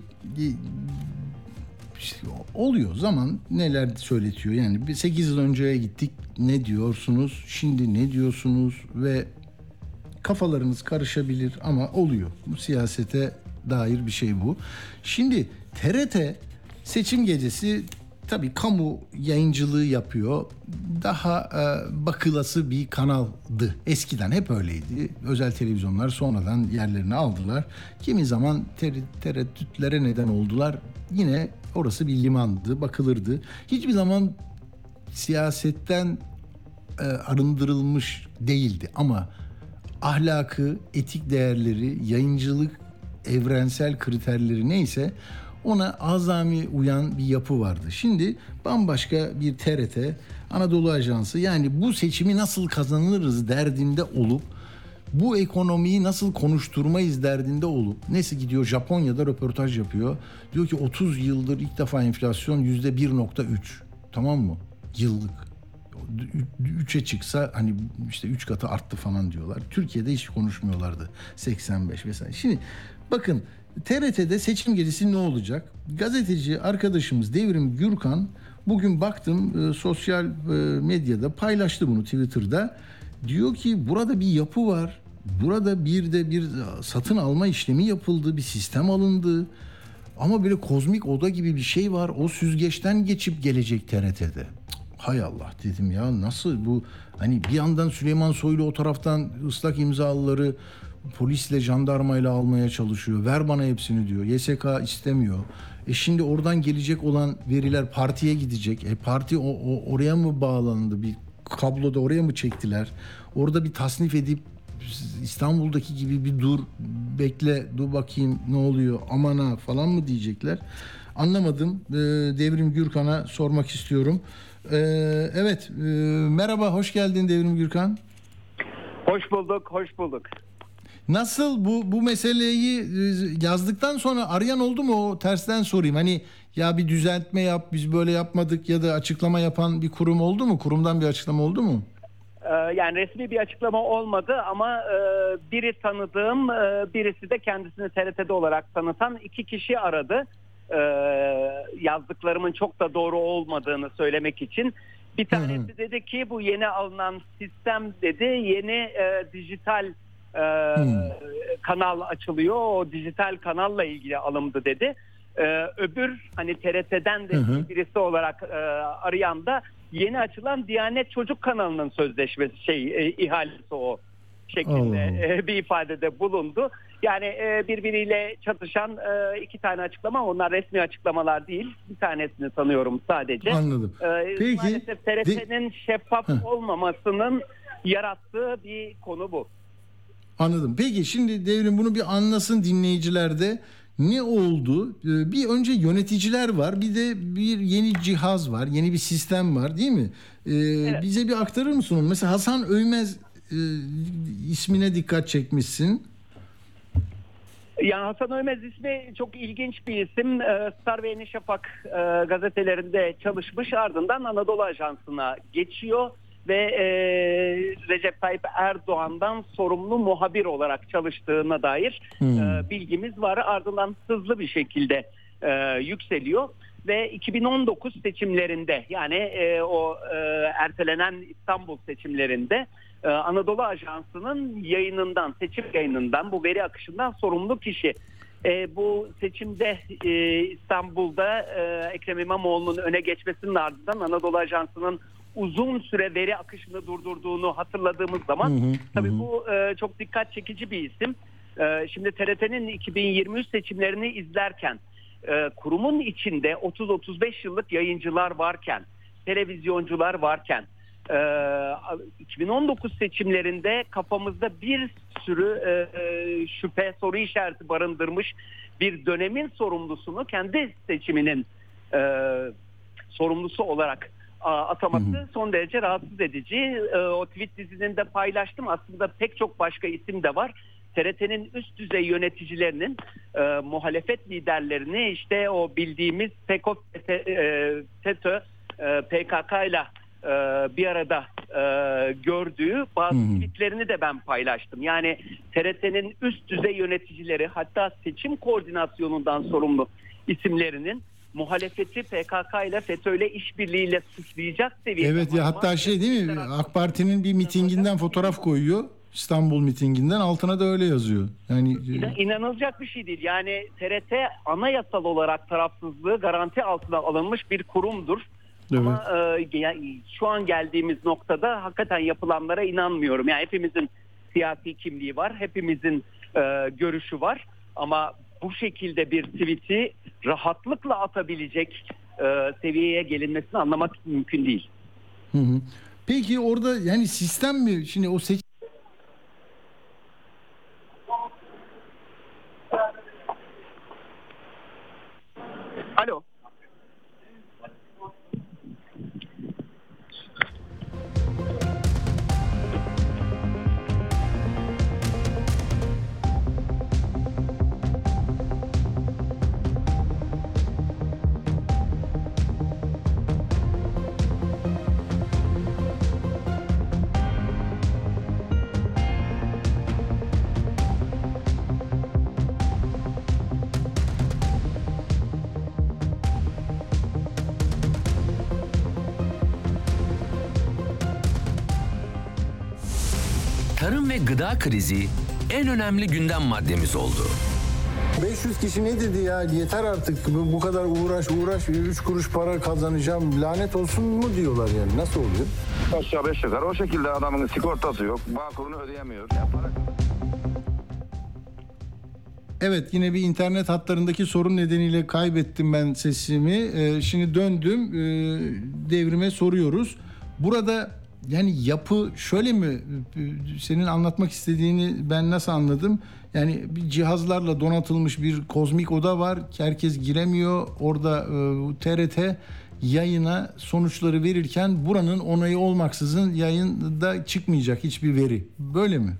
[SPEAKER 1] işte oluyor zaman neler söyletiyor. Yani bir 8 yıl önceye gittik ne diyorsunuz şimdi ne diyorsunuz ve kafalarınız karışabilir ama oluyor. Bu siyasete dair bir şey bu. Şimdi TRT seçim gecesi tabii kamu yayıncılığı yapıyor. Daha e, bakılası bir kanaldı. Eskiden hep öyleydi. Özel televizyonlar sonradan yerlerini aldılar. Kimi zaman ter- tereddütlere neden oldular. Yine orası bir limandı, bakılırdı. Hiçbir zaman siyasetten e, arındırılmış değildi ama ahlakı, etik değerleri, yayıncılık evrensel kriterleri neyse ona azami uyan bir yapı vardı. Şimdi bambaşka bir TRT, Anadolu Ajansı yani bu seçimi nasıl kazanırız derdinde olup bu ekonomiyi nasıl konuşturmayız derdinde olup nesi gidiyor Japonya'da röportaj yapıyor. Diyor ki 30 yıldır ilk defa enflasyon yüzde 1.3 tamam mı? Yıllık. 3'e çıksa hani işte 3 katı arttı falan diyorlar. Türkiye'de hiç konuşmuyorlardı. 85 vesaire. Şimdi bakın TRT'de seçim gecesi ne olacak? Gazeteci arkadaşımız Devrim Gürkan bugün baktım e, sosyal e, medyada paylaştı bunu Twitter'da. Diyor ki burada bir yapı var. Burada bir de bir satın alma işlemi yapıldı, bir sistem alındı. Ama böyle kozmik oda gibi bir şey var. O süzgeçten geçip gelecek TRT'de. Hay Allah dedim ya nasıl bu hani bir yandan Süleyman Soylu o taraftan ıslak imzalıları polisle jandarmayla almaya çalışıyor. Ver bana hepsini diyor. YSK istemiyor. E şimdi oradan gelecek olan veriler partiye gidecek. E parti o, o oraya mı bağlandı? Bir kabloda oraya mı çektiler? Orada bir tasnif edip İstanbul'daki gibi bir dur bekle dur bakayım ne oluyor amana falan mı diyecekler. Anlamadım. Ee, Devrim Gürkan'a sormak istiyorum. Ee, evet e, merhaba hoş geldin Devrim Gürkan.
[SPEAKER 8] Hoş bulduk, hoş bulduk.
[SPEAKER 1] Nasıl bu bu meseleyi e, yazdıktan sonra arayan oldu mu o tersten sorayım. Hani ya bir düzeltme yap biz böyle yapmadık ya da açıklama yapan bir kurum oldu mu? Kurumdan bir açıklama oldu mu?
[SPEAKER 8] Ee, yani resmi bir açıklama olmadı ama e, biri tanıdığım e, birisi de kendisini TRT'de olarak tanıtan iki kişi aradı. E, yazdıklarımın çok da doğru olmadığını söylemek için. Bir tanesi dedi ki bu yeni alınan sistem dedi yeni e, dijital e, kanal açılıyor. O dijital kanalla ilgili alımdı dedi. E, öbür hani TRT'den de birisi olarak e, arayan da yeni açılan Diyanet Çocuk kanalının sözleşmesi şey e, ihalesi o şeklinde e, bir ifadede bulundu. Yani e, birbiriyle çatışan e, iki tane açıklama onlar resmi açıklamalar değil. Bir tanesini tanıyorum sadece.
[SPEAKER 1] Anladım.
[SPEAKER 8] E,
[SPEAKER 1] Peki,
[SPEAKER 8] Maalesef TRT'nin şeffaf olmamasının yarattığı bir konu bu.
[SPEAKER 1] Anladım. Peki şimdi devrim bunu bir anlasın dinleyiciler de. Ne oldu? Ee, Bir önce yöneticiler var, bir de bir yeni cihaz var, yeni bir sistem var, değil mi? Ee, Bize bir aktarır mısın onu? Mesela Hasan Öymez e, ismine dikkat çekmişsin.
[SPEAKER 8] Yani Hasan Ömez ismi çok ilginç bir isim. Ee, Star ve Yeni Şafak e, gazetelerinde çalışmış ardından Anadolu Ajansı'na geçiyor ve e, Recep Tayyip Erdoğan'dan sorumlu muhabir olarak çalıştığına dair e, bilgimiz var. Ardından hızlı bir şekilde e, yükseliyor ve 2019 seçimlerinde yani e, o e, ertelenen İstanbul seçimlerinde e, Anadolu Ajansı'nın yayınından, seçim yayınından, bu veri akışından sorumlu kişi. E, bu seçimde e, İstanbul'da e, Ekrem İmamoğlu'nun öne geçmesinin ardından Anadolu Ajansı'nın uzun süre veri akışını durdurduğunu hatırladığımız zaman tabii bu e, çok dikkat çekici bir isim. E, şimdi TRT'nin 2023 seçimlerini izlerken e, kurumun içinde 30-35 yıllık yayıncılar varken, televizyoncular varken, e, 2019 seçimlerinde kafamızda bir sürü e, e, şüphe, soru işareti barındırmış bir dönemin sorumlusunu kendi seçiminin e, sorumlusu olarak ataması son derece rahatsız edici. E, o tweet dizinin de paylaştım. Aslında pek çok başka isim de var. TRT'nin üst düzey yöneticilerinin e, muhalefet liderlerini işte o bildiğimiz PKK, e, FETÖ, e, PKK ile e, bir arada e, gördüğü bazı tweetlerini de ben paylaştım. Yani TRT'nin üst düzey yöneticileri hatta seçim koordinasyonundan sorumlu isimlerinin muhalefeti PKK ile FETÖ ile işbirliğiyle suçlayacak seviyede.
[SPEAKER 1] Evet ya hatta şey değil mi? AK Parti'nin bir mitinginden fotoğraf koyuyor. İstanbul mitinginden altına da öyle yazıyor. Yani e,
[SPEAKER 8] İnan- İnanılacak bir şey değil. Yani TRT anayasal olarak tarafsızlığı garanti altına alınmış bir kurumdur. Ama e, yani şu an geldiğimiz noktada hakikaten yapılanlara inanmıyorum. Yani hepimizin siyasi kimliği var, hepimizin e, görüşü var. Ama bu şekilde bir tweet'i rahatlıkla atabilecek e, seviyeye gelinmesini anlamak mümkün değil.
[SPEAKER 1] Hı hı. Peki orada yani sistem mi? Şimdi o seç
[SPEAKER 8] Alo.
[SPEAKER 9] Gıda krizi en önemli gündem maddemiz oldu.
[SPEAKER 1] 500 kişi ne dedi ya yeter artık bu bu kadar uğraş uğraş 3 kuruş para kazanacağım lanet olsun mu diyorlar yani nasıl oluyor?
[SPEAKER 10] Aşağı beş yukarı o şekilde adamın sigortası yok. Bağkurunu ödeyemiyor. Ya para-
[SPEAKER 1] Evet yine bir internet hatlarındaki sorun nedeniyle kaybettim ben sesimi. Ee, şimdi döndüm ee, devrime soruyoruz. Burada yani yapı şöyle mi senin anlatmak istediğini ben nasıl anladım? Yani bir cihazlarla donatılmış bir kozmik oda var. Herkes giremiyor. Orada e, TRT yayına sonuçları verirken buranın onayı olmaksızın yayında çıkmayacak hiçbir veri. Böyle mi?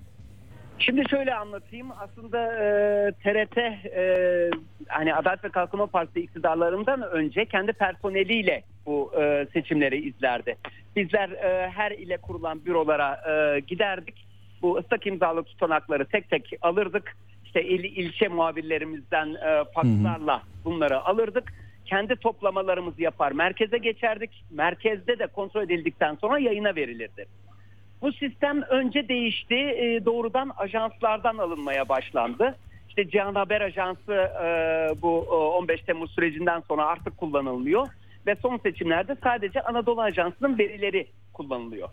[SPEAKER 8] Şimdi şöyle anlatayım. Aslında e, TRT e, hani Adalet ve Kalkınma Partisi iktidarlarından önce kendi personeliyle bu e, seçimleri izlerdi. Bizler e, her ile kurulan bürolara e, giderdik. Bu ıslak imzalı tutanakları tek tek alırdık. İşte il, ilçe muhabirlerimizden e, fakslarla bunları alırdık. Kendi toplamalarımızı yapar merkeze geçerdik. Merkezde de kontrol edildikten sonra yayına verilirdi. Bu sistem önce değişti. e, doğrudan ajanslardan alınmaya başlandı. İşte Cihan Haber Ajansı e, bu e, 15 Temmuz sürecinden sonra artık kullanılmıyor. Ve son seçimlerde sadece Anadolu Ajansı'nın verileri kullanılıyor.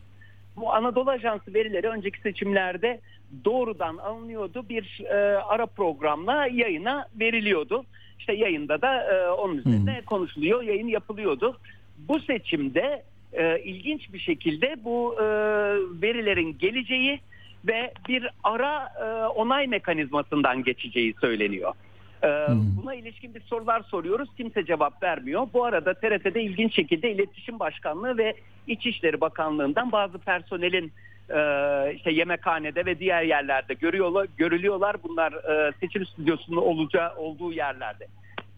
[SPEAKER 8] Bu Anadolu Ajansı verileri önceki seçimlerde doğrudan alınıyordu. Bir e, ara programla yayına veriliyordu. İşte yayında da e, onun üzerine konuşuluyor, yayın yapılıyordu. Bu seçimde e, ilginç bir şekilde bu e, verilerin geleceği ve bir ara e, onay mekanizmasından geçeceği söyleniyor. E, Buna ilişkin bir sorular soruyoruz. Kimse cevap vermiyor. Bu arada TRT'de ilginç şekilde İletişim Başkanlığı ve İçişleri Bakanlığı'ndan bazı personelin e, işte yemekhanede ve diğer yerlerde görüyorlar, görülüyorlar. Bunlar e, seçim stüdyosunun olacağı olduğu yerlerde.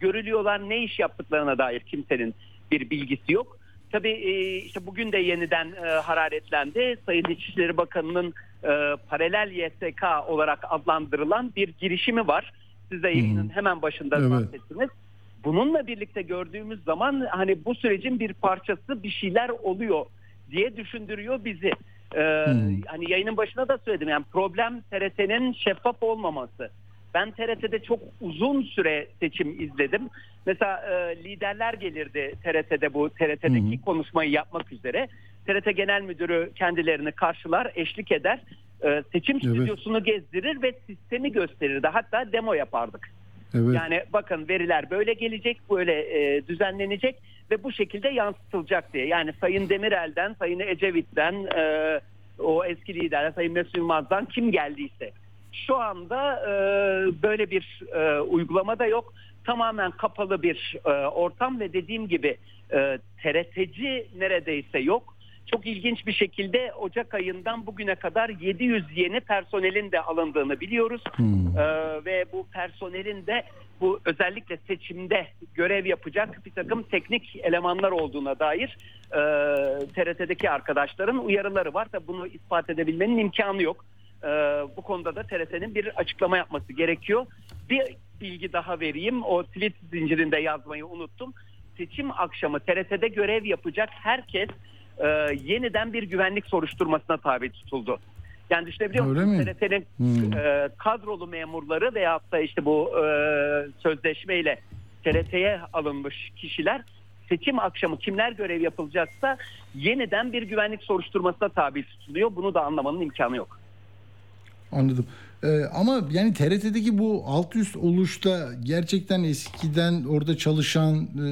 [SPEAKER 8] Görülüyorlar. Ne iş yaptıklarına dair kimsenin bir bilgisi yok. Tabii e, işte bugün de yeniden hararetlendi. Sayın İçişleri Bakanı'nın paralel YSK olarak adlandırılan bir girişimi var. Siz de yayının hemen başında
[SPEAKER 1] Evet.
[SPEAKER 8] bahsettiniz. Bununla birlikte gördüğümüz zaman hani bu sürecin bir parçası bir şeyler oluyor diye düşündürüyor bizi. Ee, Hani yayının başında da söyledim yani problem TRT'nin şeffaf olmaması. Ben TRT'de çok uzun süre seçim izledim. Mesela e, liderler gelirdi TRT'de bu TRT'deki konuşmayı yapmak üzere. TRT Genel Müdürü kendilerini karşılar, eşlik eder. E, seçim
[SPEAKER 1] Evet.
[SPEAKER 8] stüdyosunu gezdirir ve sistemi gösterirdi. Hatta demo yapardık.
[SPEAKER 1] Evet.
[SPEAKER 8] Yani bakın veriler böyle gelecek, böyle e, düzenlenecek ve bu şekilde yansıtılacak diye. Yani Sayın Demirel'den, Sayın Ecevit'ten, e, o eski liderler, Sayın Mesut Yılmaz'dan kim geldiyse. Şu anda e, böyle bir e, uygulama da yok. Tamamen kapalı bir e, ortam ve dediğim gibi e, TRT'ci neredeyse yok. Çok ilginç bir şekilde Ocak ayından bugüne kadar 700 yeni personelin de alındığını biliyoruz. Ee, ve bu personelin de bu özellikle seçimde görev yapacak bir takım teknik elemanlar olduğuna dair e, TRT'deki arkadaşların uyarıları var. Tabii bunu ispat edebilmenin imkanı yok. Ee, bu konuda da TRT'nin bir açıklama yapması gerekiyor. Bir bilgi daha vereyim. O tweet zincirinde yazmayı unuttum. Seçim akşamı TRT'de görev yapacak herkes e, yeniden bir güvenlik soruşturmasına tabi tutuldu. Yani düşünebiliyor musunuz? TRT'nin
[SPEAKER 1] Hmm.
[SPEAKER 8] e, kadrolu memurları veyahut da işte bu e, sözleşmeyle TRT'ye alınmış kişiler seçim akşamı kimler görev yapılacaksa yeniden bir güvenlik soruşturmasına tabi tutuluyor. Bunu da anlamanın imkanı yok.
[SPEAKER 1] Anladım. Ee, ama yani TRT'deki bu alt üst oluşta gerçekten eskiden orada çalışan e,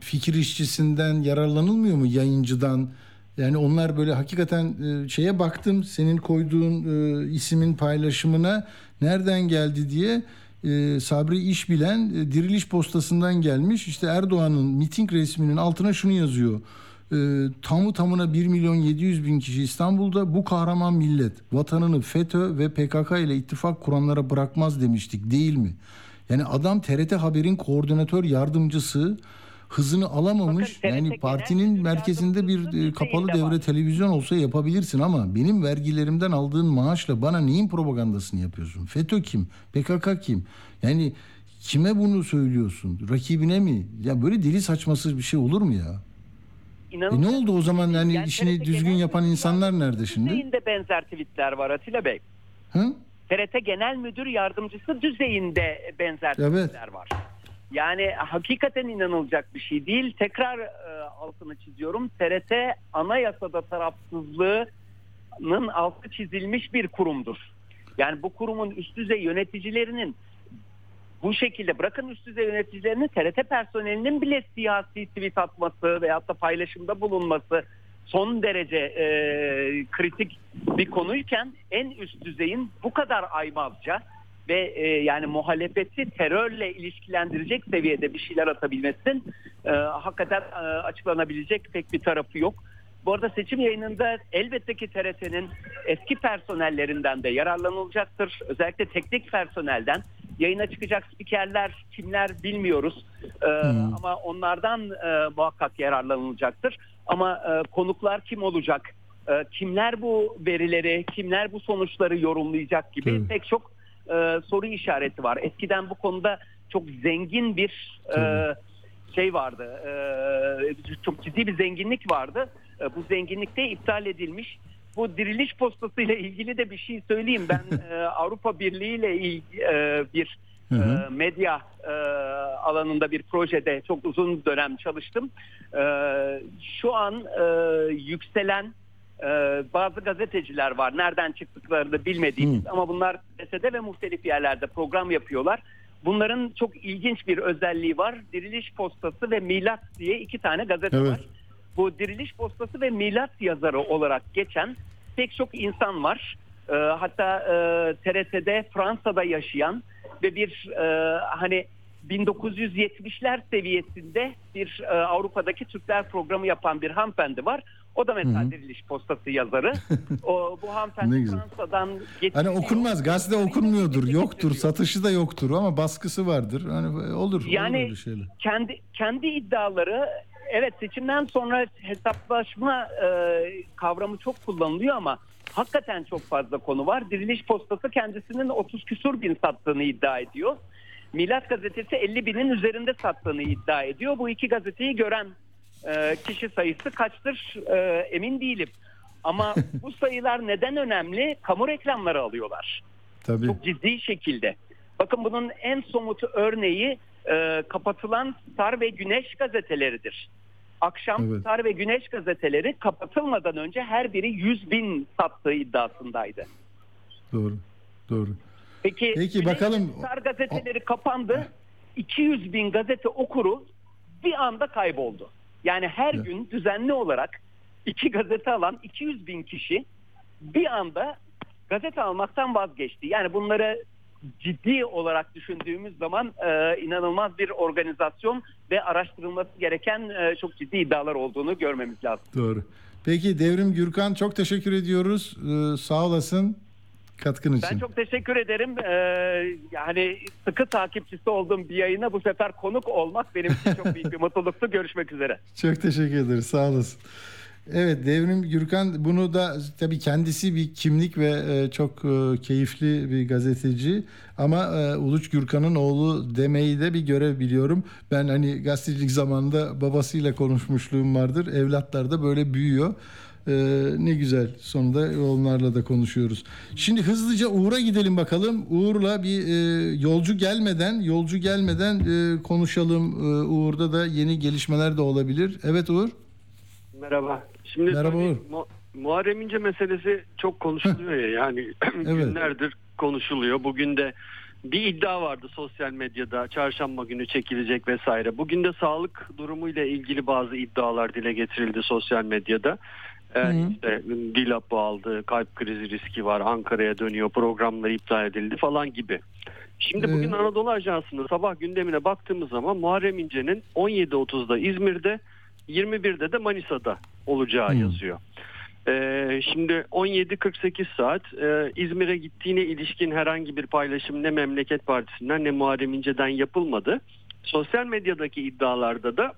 [SPEAKER 1] fikir işçisinden yararlanılmıyor mu yayıncıdan? Yani onlar böyle hakikaten e, şeye baktım senin koyduğun e, isimin paylaşımına nereden geldi diye e, Sabri İşbilen e, Diriliş Postası'ndan gelmiş. İşte Erdoğan'ın miting resminin altına şunu yazıyor. E, tamı tamına 1 milyon 700 bin kişi İstanbul'da bu kahraman millet vatanını FETÖ ve PKK ile ittifak kuranlara bırakmaz demiştik değil mi? Yani adam TRT Haber'in koordinatör yardımcısı hızını alamamış.
[SPEAKER 8] Bakın,
[SPEAKER 1] yani partinin merkezinde bir e, kapalı
[SPEAKER 8] düzeyinde var.
[SPEAKER 1] devre televizyon olsa yapabilirsin ama benim vergilerimden aldığın maaşla bana neyin propagandasını yapıyorsun? FETÖ kim? PKK kim? Yani kime bunu söylüyorsun? Rakibine mi? Ya böyle deli saçmasız bir şey olur mu ya? E
[SPEAKER 8] inanılmaz.
[SPEAKER 1] ne oldu o zaman yani
[SPEAKER 8] Yani
[SPEAKER 1] işini düzgün yapan insanlar nerede şimdi?
[SPEAKER 8] Düzeyinde benzer tweetler var Atilla Bey.
[SPEAKER 1] Hı?
[SPEAKER 8] TRT Genel Müdür Yardımcısı düzeyinde benzer
[SPEAKER 1] Evet.
[SPEAKER 8] tweetler var. Yani hakikaten inanılacak bir şey değil. Tekrar e, altını çiziyorum. TRT anayasada tarafsızlığının altı çizilmiş bir kurumdur. Yani bu kurumun üst düzey yöneticilerinin bu şekilde bırakın üst düzey yöneticilerini TRT personelinin bile siyasi tweet atması veyahut da paylaşımda bulunması son derece e, kritik bir konuyken en üst düzeyin bu kadar aymazca ve e, yani muhalefeti terörle ilişkilendirecek seviyede bir şeyler atabilmesinin e, hakikaten e, açıklanabilecek pek bir tarafı yok. Bu arada seçim yayınında elbette ki TRT'nin eski personellerinden de yararlanılacaktır. Özellikle teknik personelden. Yayına çıkacak spikerler kimler bilmiyoruz. Ee, Ama onlardan e, muhakkak yararlanılacaktır. Ama e, konuklar kim olacak? E, kimler bu verileri, kimler bu sonuçları yorumlayacak gibi
[SPEAKER 1] Tabii.
[SPEAKER 8] pek çok e, soru işareti var. Eskiden bu konuda çok zengin bir e, şey vardı. e, çok ciddi bir zenginlik vardı. E, bu zenginlik de iptal edilmiş. Bu diriliş postası ile ilgili de bir şey söyleyeyim. Ben e, Avrupa Birliği ile ilgili e, bir
[SPEAKER 1] Hı hı.
[SPEAKER 8] e, medya e, alanında bir projede çok uzun dönem çalıştım. E, şu an e, yükselen e, bazı gazeteciler var. Nereden çıktıklarını bilmediğimiz ama bunlar gazetede ve muhtelif yerlerde program yapıyorlar. Bunların çok ilginç bir özelliği var. Diriliş Postası ve Milat diye iki tane gazete
[SPEAKER 1] Evet.
[SPEAKER 8] var. Bu Diriliş Postası ve Milat yazarı olarak geçen pek çok insan var. Ee, hatta e, TRT'de Fransa'da yaşayan ve bir e, hani 1970'ler seviyesinde bir e, Avrupa'daki Türkler programı yapan bir hanımefendi var. O da mesela Diriliş Postası yazarı. o bu hanımefendi. Fransa'dan
[SPEAKER 1] Hani
[SPEAKER 8] getiriyor.
[SPEAKER 1] okunmaz, gazete okunmuyordur, yoktur, satışı da yoktur ama baskısı vardır. Hani olur,
[SPEAKER 8] Yani
[SPEAKER 1] olur şeyler.
[SPEAKER 8] kendi kendi iddiaları evet seçimden sonra hesaplaşma e, kavramı çok kullanılıyor ama hakikaten çok fazla konu var. Diriliş Postası kendisinin 30 küsur bin sattığını iddia ediyor. Milat gazetesi 50 binin üzerinde sattığını iddia ediyor. Bu iki gazeteyi gören e, kişi sayısı kaçtır e, emin değilim. Ama bu sayılar neden önemli? Kamu reklamları alıyorlar
[SPEAKER 1] Tabii.
[SPEAKER 8] çok ciddi şekilde. Bakın bunun en somut örneği e, kapatılan Star ve Güneş gazeteleridir. Akşam
[SPEAKER 1] Evet.
[SPEAKER 8] Star ve Güneş gazeteleri kapatılmadan önce her biri 100 bin sattığı iddiasındaydı.
[SPEAKER 1] Doğru. Doğru.
[SPEAKER 8] Peki,
[SPEAKER 1] Peki,
[SPEAKER 8] Güneş
[SPEAKER 1] bakalım.
[SPEAKER 8] Star gazeteleri kapandı. 200 bin gazete okuru bir anda kayboldu. Yani her
[SPEAKER 1] Evet.
[SPEAKER 8] gün düzenli olarak iki gazete alan 200 bin kişi bir anda gazete almaktan vazgeçti. Yani bunları ciddi olarak düşündüğümüz zaman e, inanılmaz bir organizasyon ve araştırılması gereken e, çok ciddi iddialar olduğunu görmemiz lazım.
[SPEAKER 1] Doğru. Peki Devrim Gürkan çok teşekkür ediyoruz. Ee, sağ olasın katkın için.
[SPEAKER 8] Ben çok teşekkür ederim. Ee, yani sıkı takipçisi olduğum bir yayına bu sefer konuk olmak benim için çok büyük bir mutluluktu. Görüşmek üzere.
[SPEAKER 1] Çok teşekkür ederiz. Sağ olasın. Evet Devrim Gürkan bunu da tabii kendisi bir kimlik ve e, çok e, keyifli bir gazeteci ama e, Uluç Gürkan'ın oğlu demeyi de bir görev biliyorum. Ben hani gazetecilik zamanında babasıyla konuşmuşluğum vardır. Evlatlar da böyle büyüyor. E, ne güzel sonunda onlarla da konuşuyoruz. Şimdi hızlıca Uğur'a gidelim bakalım. Uğur'la bir e, yolcu gelmeden yolcu gelmeden e, konuşalım. E, Uğur'da da yeni gelişmeler de olabilir. Evet Uğur.
[SPEAKER 11] Merhaba. Şimdi
[SPEAKER 1] Merhaba Uğur.
[SPEAKER 11] Mu- Muharrem İnce meselesi çok konuşuluyor ya yani günlerdir konuşuluyor. Bugün de bir iddia vardı sosyal medyada çarşamba günü çekilecek vesaire. Bugün de sağlık durumuyla ilgili bazı iddialar dile getirildi sosyal medyada. Ee,
[SPEAKER 1] Hı.
[SPEAKER 11] işte Dilap aldı, kalp krizi riski var, Ankara'ya dönüyor, programlar iptal edildi falan gibi. Şimdi
[SPEAKER 1] Ee?
[SPEAKER 11] bugün Anadolu Ajansı'nın sabah gündemine baktığımız zaman Muharrem İnce'nin 17.30'da İzmir'de 21'de de Manisa'da olacağı
[SPEAKER 1] Hmm.
[SPEAKER 11] yazıyor. Ee, şimdi 17.48 saat e, İzmir'e gittiğine ilişkin herhangi bir paylaşım ne Memleket Partisi'nden ne Muharrem İnce'den yapılmadı. Sosyal medyadaki iddialarda da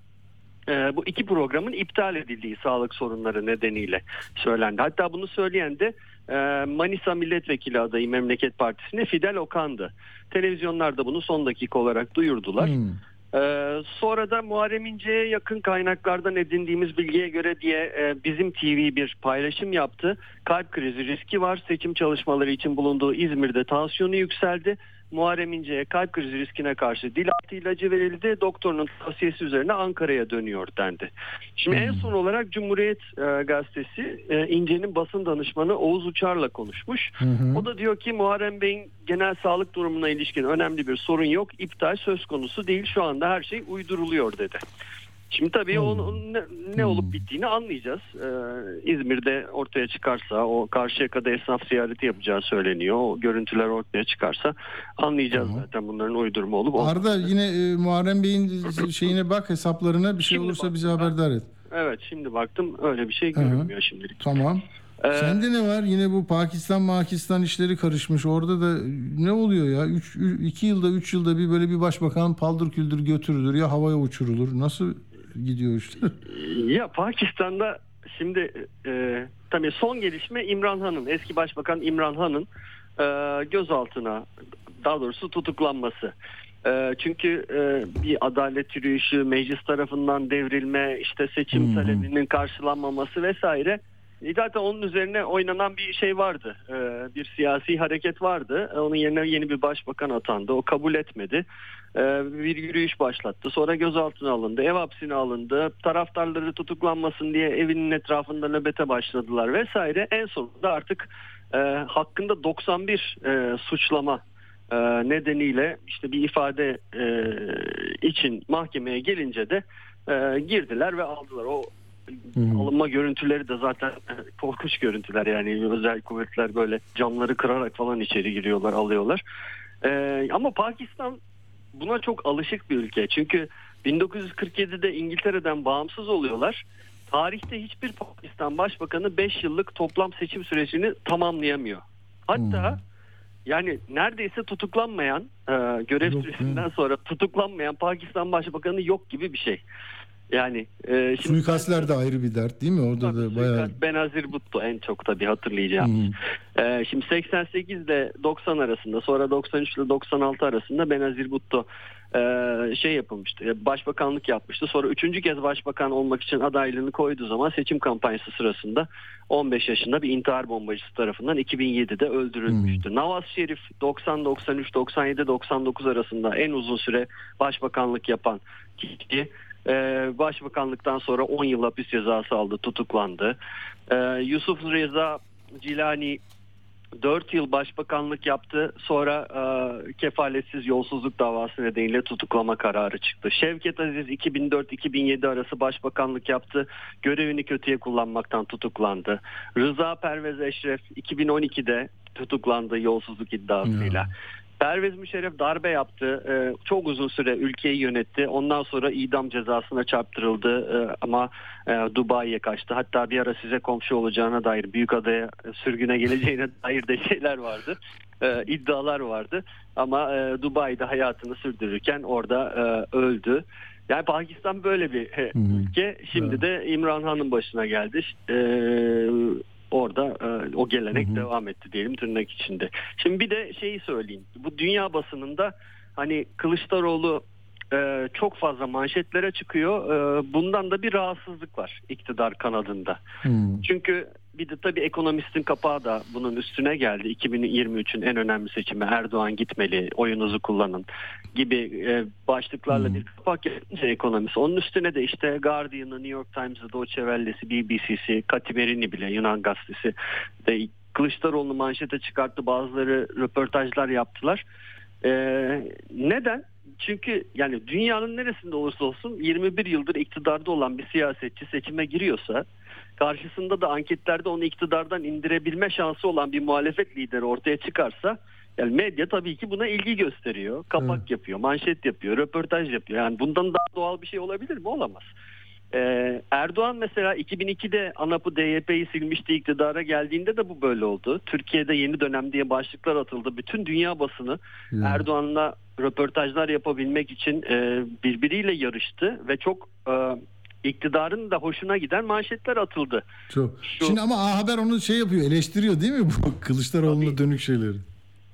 [SPEAKER 11] e, bu iki programın iptal edildiği sağlık sorunları nedeniyle söylendi. Hatta bunu söyleyen de e, Manisa Milletvekili adayı Memleket Partisi'ne Fidel Okan'dı. Televizyonlarda bunu son dakika olarak duyurdular.
[SPEAKER 1] Hmm.
[SPEAKER 11] Ee, sonra da Muharrem İnce'ye yakın kaynaklardan edindiğimiz bilgiye göre diye e, bizim TV bir paylaşım yaptı. Kalp krizi riski var. Seçim çalışmaları için bulunduğu İzmir'de tansiyonu yükseldi. Muharrem İnce'ye kalp krizi riskine karşı dil altı ilacı verildi. Doktorunun tavsiyesi üzerine Ankara'ya dönüyor dendi. Şimdi en son olarak Cumhuriyet e, Gazetesi e, İnce'nin basın danışmanı Oğuz Uçar'la konuşmuş. O da diyor ki Muharrem Bey'in genel sağlık durumuna ilişkin önemli bir sorun yok. İptal söz konusu değil. Şu anda her şey uyduruluyor dedi. Şimdi tabii onun ne, ne olup bittiğini anlayacağız. Ee, İzmir'de ortaya çıkarsa o Karşıyaka'da esnaf ziyareti yapacağı söyleniyor. O görüntüler ortaya çıkarsa anlayacağız zaten bunların uydurma olup olmadığını.
[SPEAKER 1] Arda yine e, Muharrem Bey'in şeyine bak hesaplarına bir şey
[SPEAKER 11] Şimdi
[SPEAKER 1] olursa
[SPEAKER 11] bak-
[SPEAKER 1] bizi haberdar et.
[SPEAKER 11] Evet şimdi baktım öyle bir şey görünmüyor şimdilik.
[SPEAKER 1] Tamam.
[SPEAKER 11] Ee,
[SPEAKER 1] Sende ne var? Yine bu Pakistan Pakistan işleri karışmış. Orada da ne oluyor ya? 2 iki yılda 3 yılda bir böyle bir başbakan paldır küldür götürülür ya havaya uçurulur. Nasıl gidiyor işte?
[SPEAKER 11] Ya Pakistan'da şimdi e, tabii son gelişme İmran Han'ın eski başbakan İmran Han'ın e, gözaltına daha doğrusu tutuklanması. E, çünkü e, bir adalet yürüyüşü, meclis tarafından devrilme, işte seçim
[SPEAKER 1] hı.
[SPEAKER 11] talebinin karşılanmaması vesaire. E, Zaten onun üzerine oynanan bir şey vardı. E, bir siyasi hareket vardı. E, Onun yerine yeni bir başbakan atandı. O kabul etmedi. E, bir yürüyüş başlattı. Sonra gözaltına alındı. Ev hapsine alındı. Taraftarları tutuklanmasın diye evinin etrafında nöbete başladılar vesaire. En sonunda artık e, hakkında 91 e, suçlama e, nedeniyle işte bir ifade e, için mahkemeye gelince de e, girdiler ve aldılar. O alınma görüntüleri de zaten korkunç görüntüler yani özel kuvvetler böyle camları kırarak falan içeri giriyorlar alıyorlar. E, ama Pakistan buna çok alışık bir ülke çünkü 1947'de İngiltere'den bağımsız oluyorlar. Tarihte hiçbir Pakistan başbakanı 5 yıllık toplam seçim sürecini tamamlayamıyor. Hatta yani neredeyse tutuklanmayan e, görev
[SPEAKER 1] Yok,
[SPEAKER 11] süresinden sonra tutuklanmayan Pakistan başbakanı yok gibi bir şey. Yani e, şimdi
[SPEAKER 1] Suikastler de ayrı bir dert değil mi? Orada da bayağı...
[SPEAKER 11] Benazir Bhutto en çok tabii hatırlayacağımız. Ee, şimdi 88 ile 90 arasında sonra 93 ile 96 arasında Benazir Bhutto e, şey yapılmıştı. e, Başbakanlık yapmıştı. Sonra üçüncü kez başbakan olmak için adaylığını koyduğu zaman seçim kampanyası sırasında 15 yaşında bir intihar bombacısı tarafından 2007'de öldürülmüştü. Nawaz Şerif 90 93 97 99 arasında en uzun süre başbakanlık yapan kişi. Ee, başbakanlıktan sonra 10 yıl hapis cezası aldı, tutuklandı. Ee, Yusuf Reza Cilani 4 yıl başbakanlık yaptı. Sonra e, kefaletsiz yolsuzluk davası nedeniyle tutuklama kararı çıktı. Şevket Aziz 2004-2007 arası başbakanlık yaptı. Görevini kötüye kullanmaktan tutuklandı. Rıza Pervez Eşref 2012'de tutuklandı yolsuzluk iddiasıyla. Pervez Müşerref darbe yaptı. Ee, çok uzun süre ülkeyi yönetti. Ondan sonra idam cezasına çarptırıldı Ee, ama e, Dubai'ye kaçtı. Hatta bir ara size komşu olacağına dair Büyükada'ya e, sürgüne geleceğine dair de şeyler vardı. Ee, iddialar vardı. Ama e, Dubai'de hayatını sürdürürken orada e, öldü. Yani Pakistan böyle bir e, ülke. Şimdi de İmran Han'ın başına geldi. Ee, orada e, o gelenek devam etti diyelim tırnak içinde. Şimdi bir de şeyi söyleyeyim. Bu dünya basınında hani Kılıçdaroğlu e, çok fazla manşetlere çıkıyor. E, bundan da bir rahatsızlık var iktidar kanadında. Çünkü bir de tabii ekonomistin kapağı da bunun üstüne geldi. 2023'ün en önemli seçimi Erdoğan gitmeli, oyunuzu kullanın gibi e, başlıklarla bir kapak yapınca ekonomisi. Onun üstüne de işte Guardian'ı, New York Times'ı, Deutsche Welle'si, BBC'si, Katimerini bile Yunan gazetesi de Kılıçdaroğlu manşete çıkarttı. Bazıları röportajlar yaptılar. E, neden? Çünkü yani dünyanın neresinde olursa olsun 21 yıldır iktidarda olan bir siyasetçi seçime giriyorsa karşısında da anketlerde onu iktidardan indirebilme şansı olan bir muhalefet lideri ortaya çıkarsa yani medya tabii ki buna ilgi gösteriyor. Kapak yapıyor, manşet yapıyor, röportaj yapıyor. Yani bundan daha doğal bir şey olabilir mi? Olamaz. Ee, Erdoğan mesela 2002'de ANAP'ı DYP'yi silmişti iktidara geldiğinde de bu böyle oldu. Türkiye'de yeni dönem diye başlıklar atıldı. Bütün dünya basını Erdoğan'la röportajlar yapabilmek için e, birbiriyle yarıştı ve çok e, iktidarın da hoşuna giden manşetler atıldı.
[SPEAKER 1] Çok. Şimdi ama A Haber onu şey yapıyor, eleştiriyor değil mi bu Kılıçdaroğlu'na dönük şeyleri?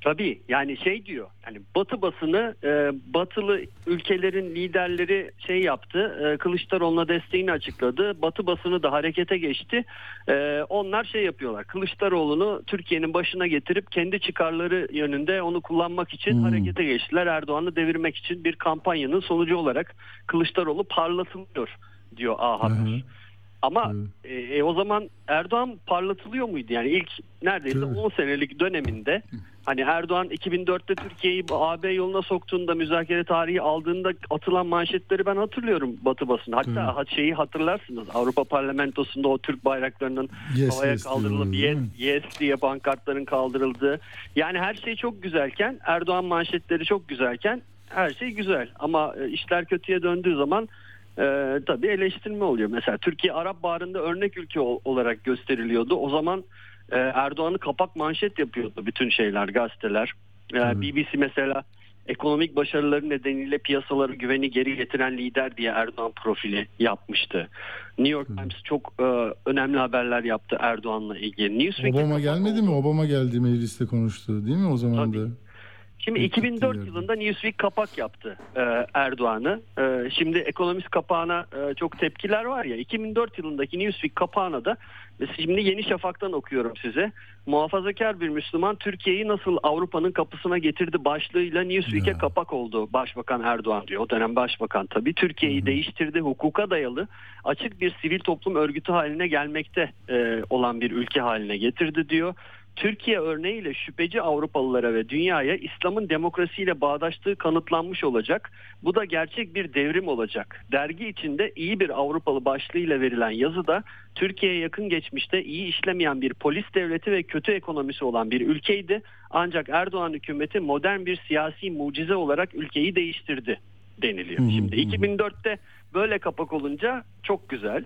[SPEAKER 11] Tabii yani şey diyor yani Batı basını e, batılı ülkelerin liderleri şey yaptı e, Kılıçdaroğlu'na desteğini açıkladı Batı basını da harekete geçti E, onlar şey yapıyorlar Kılıçdaroğlu'nu Türkiye'nin başına getirip kendi çıkarları yönünde onu kullanmak için
[SPEAKER 1] Hmm.
[SPEAKER 11] harekete geçtiler Erdoğan'ı devirmek için bir kampanyanın sonucu olarak Kılıçdaroğlu parlatılıyor diyor A Haber. Ama e, e, o zaman Erdoğan parlatılıyor muydu? Yani ilk neredeyse
[SPEAKER 1] Tabii.
[SPEAKER 11] 10 senelik döneminde hani Erdoğan 2004'te Türkiye'yi AB yoluna soktuğunda müzakere tarihi aldığında atılan manşetleri ben hatırlıyorum Batı basını. Hatta ha- şeyi hatırlarsınız Avrupa Parlamentosu'nda o Türk bayraklarının
[SPEAKER 1] Yes,
[SPEAKER 11] havaya
[SPEAKER 1] yes
[SPEAKER 11] kaldırılıp yes, yes diye pankartların kaldırıldığı. Yani her şey çok güzelken Erdoğan manşetleri çok güzelken her şey güzel. Ama e, işler kötüye döndüğü zaman e, tabii eleştirme oluyor. Mesela Türkiye Arap Baharı'nda örnek ülke ol- olarak gösteriliyordu. O zaman e, Erdoğan'ı kapak manşet yapıyordu bütün şeyler, gazeteler. E, BBC mesela ekonomik başarıları nedeniyle piyasaları güveni geri getiren lider diye Erdoğan profili yapmıştı. New York Times çok e, önemli haberler yaptı Erdoğan'la ilgili. Newsweek'te
[SPEAKER 1] Obama gelmedi
[SPEAKER 11] oldu.
[SPEAKER 1] mi? Obama geldi mecliste konuştu değil mi o zaman da?
[SPEAKER 11] Şimdi
[SPEAKER 1] Çok
[SPEAKER 11] 2004
[SPEAKER 1] ciddilerdi.
[SPEAKER 11] yılında Newsweek kapak yaptı e, Erdoğan'ı. E, şimdi ekonomist kapağına e, çok tepkiler var ya. 2004 yılındaki Newsweek kapağına da ve şimdi Yeni Şafak'tan okuyorum size. Muhafazakar bir Müslüman Türkiye'yi nasıl Avrupa'nın kapısına getirdi başlığıyla Newsweek'e
[SPEAKER 1] Ya.
[SPEAKER 11] kapak oldu Başbakan Erdoğan diyor. O dönem Başbakan tabii. Türkiye'yi değiştirdi, hukuka dayalı açık bir sivil toplum örgütü haline gelmekte e, olan bir ülke haline getirdi diyor. Türkiye örneğiyle şüpheci Avrupalılara ve dünyaya İslam'ın demokrasiyle bağdaştığı kanıtlanmış olacak. Bu da gerçek bir devrim olacak. Dergi içinde iyi bir Avrupalı başlığıyla verilen yazıda Türkiye'ye yakın geçmişte iyi işlemeyen bir polis devleti ve kötü ekonomisi olan bir ülkeydi. Ancak Erdoğan hükümeti modern bir siyasi mucize olarak ülkeyi değiştirdi deniliyor. Şimdi
[SPEAKER 1] hı hı.
[SPEAKER 11] 2004'te böyle kapak olunca çok güzel.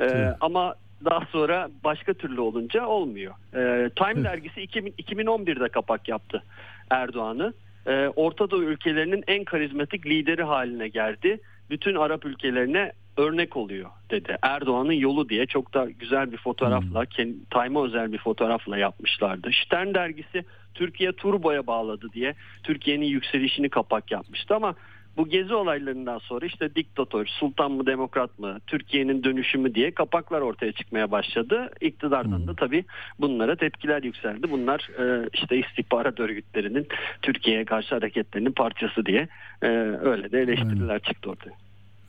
[SPEAKER 11] Ee, ama daha sonra başka türlü olunca olmuyor. Ee, Time dergisi 2000, 2011'de kapak yaptı Erdoğan'ı. Ee, Orta Doğu ülkelerinin en karizmatik lideri haline geldi. Bütün Arap ülkelerine örnek oluyor dedi. Erdoğan'ın yolu diye çok da güzel bir fotoğrafla, kendi, Time'a özel bir fotoğrafla yapmışlardı. Stern dergisi Türkiye Turbo'ya bağladı diye Türkiye'nin yükselişini kapak yapmıştı ama bu gezi olaylarından sonra işte diktatör, sultan mı demokrat mı, Türkiye'nin dönüşümü diye kapaklar ortaya çıkmaya başladı. İktidardan da tabii bunlara tepkiler yükseldi. Bunlar e, işte istihbarat örgütlerinin Türkiye'ye karşı hareketlerinin parçası diye e, öyle de eleştiriler çıktı ortaya.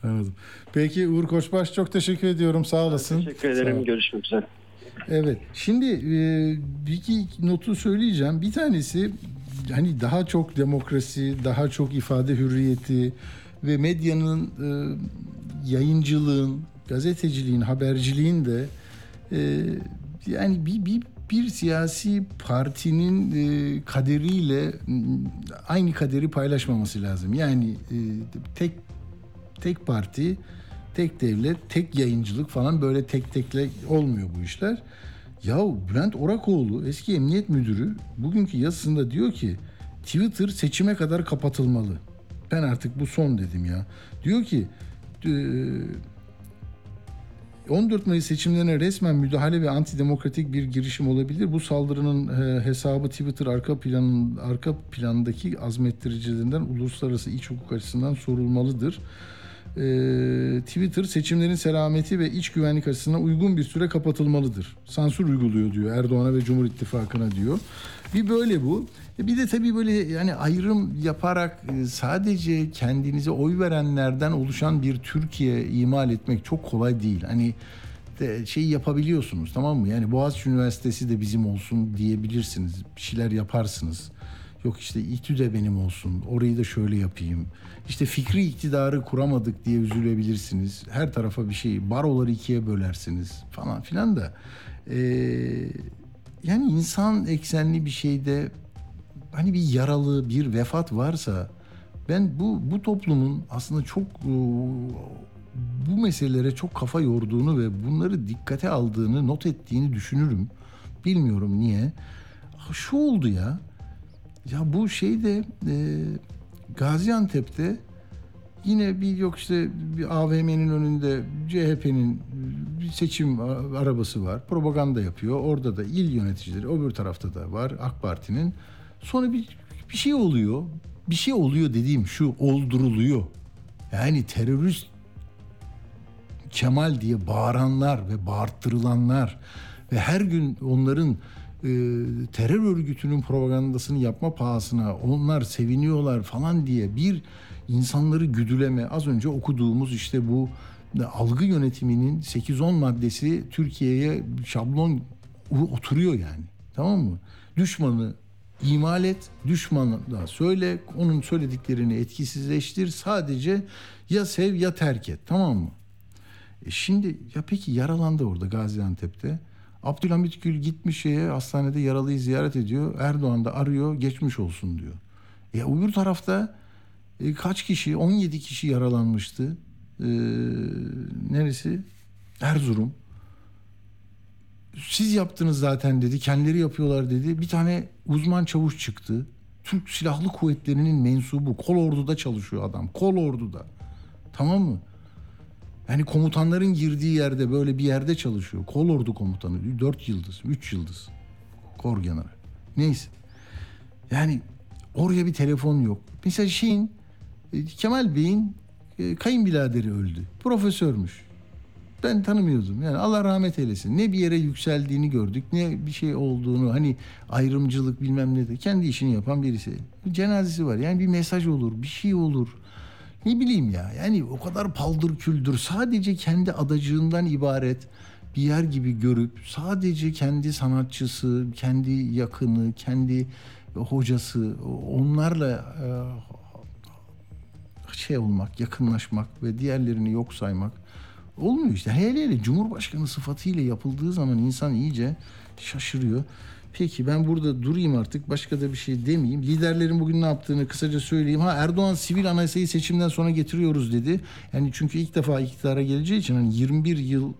[SPEAKER 1] Anladım. Peki Uğur Koçbaş çok teşekkür ediyorum. Sağ olasın.
[SPEAKER 11] Teşekkür
[SPEAKER 1] Sağ
[SPEAKER 11] ederim.
[SPEAKER 1] ol.
[SPEAKER 11] Görüşmek üzere.
[SPEAKER 1] Evet. Şimdi e, bir iki notu söyleyeceğim. Bir tanesi hani daha çok demokrasi, daha çok ifade hürriyeti ve medyanın e, yayıncılığın, gazeteciliğin, haberciliğin de e, yani bir, bir bir siyasi partinin kaderiyle aynı kaderi paylaşmaması lazım. Yani tek tek parti, tek devlet, tek yayıncılık falan böyle tek tekle olmuyor bu işler. Ya Bülent Orakoğlu eski emniyet müdürü bugünkü yazısında diyor ki Twitter seçime kadar kapatılmalı. Ben artık bu son dedim ya. Diyor ki e, 14 Mayıs seçimlerine resmen müdahale ve antidemokratik bir girişim olabilir. Bu saldırının hesabı Twitter arka planın arka plandaki azmettiricilerinden uluslararası iç hukuk açısından sorulmalıdır. E, Twitter seçimlerin selameti ve iç güvenlik açısından uygun bir süre kapatılmalıdır. Sansür uyguluyor diyor Erdoğan'a ve Cumhur İttifakı'na diyor. Bir böyle bu. E, Bir de tabii böyle yani ayrım yaparak e, sadece kendinize oy verenlerden oluşan bir Türkiye imal etmek çok kolay değil. Hani de şey yapabiliyorsunuz tamam mı? Yani Boğaziçi Üniversitesi de bizim olsun diyebilirsiniz. Bir şeyler yaparsınız. Yok işte İTÜ de benim olsun. Orayı da şöyle yapayım. İşte fikri iktidarı kuramadık diye üzülebilirsiniz. Her tarafa bir şey, baroları ikiye bölersiniz falan filan da. Ee, yani insan eksenli bir şeyde hani bir yaralı, bir vefat varsa ben bu bu toplumun aslında çok e, bu meselelere çok kafa yorduğunu ve bunları dikkate aldığını, not ettiğini düşünürüm. Bilmiyorum niye. Şu oldu ya. Ya bu şeyde e, Gaziantep'te yine bir yok işte bir AVM'nin önünde CHP'nin bir seçim arabası var. Propaganda yapıyor. Orada da il yöneticileri öbür tarafta da var AK Parti'nin. Sonra bir, bir şey oluyor. Bir şey oluyor dediğim şu olduruluyor. Yani terörist Kemal diye bağıranlar ve bağırttırılanlar ve her gün onların e, terör örgütünün propagandasını yapma pahasına onlar seviniyorlar falan diye bir insanları güdüleme az önce okuduğumuz işte bu algı yönetiminin 8-10 maddesi Türkiye'ye şablon oturuyor yani. Tamam mı? Düşmanı imal et, düşmanı da söyle, onun söylediklerini etkisizleştir. Sadece ya sev ya terk et. Tamam mı? E şimdi ya peki yaralandı orada Gaziantep'te. Abdülhamit Gül gitmiş şeye hastanede yaralıyı ziyaret ediyor. Erdoğan da arıyor geçmiş olsun diyor. E öbür tarafta e, kaç kişi 17 kişi yaralanmıştı. E, neresi? Erzurum. Siz yaptınız zaten dedi. Kendileri yapıyorlar dedi. Bir tane uzman çavuş çıktı. Türk Silahlı Kuvvetleri'nin mensubu. Kol orduda çalışıyor adam. Kol orduda. Tamam mı? Yani komutanların girdiği yerde böyle bir yerde çalışıyor. Kol ordu komutanı. Dört yıldız, üç yıldız. Kor general. Neyse. Yani oraya bir telefon yok. Mesela şeyin e, Kemal Bey'in e, kayınbiraderi öldü. Profesörmüş. Ben tanımıyordum. Yani Allah rahmet eylesin. Ne bir yere yükseldiğini gördük, ne bir şey olduğunu hani ayrımcılık bilmem ne de kendi işini yapan birisi. Cenazesi var. Yani bir mesaj olur, bir şey olur. Ne bileyim ya yani o kadar paldır küldür sadece kendi adacığından ibaret bir yer gibi görüp sadece kendi sanatçısı, kendi yakını, kendi hocası onlarla şey olmak, yakınlaşmak ve diğerlerini yok saymak olmuyor işte. Hele hele Cumhurbaşkanı sıfatıyla yapıldığı zaman insan iyice şaşırıyor. Peki ben burada durayım artık başka da bir şey demeyeyim. Liderlerin bugün ne yaptığını kısaca söyleyeyim. Ha Erdoğan sivil anayasayı seçimden sonra getiriyoruz dedi. Yani çünkü ilk defa iktidara geleceği için hani 21 yıl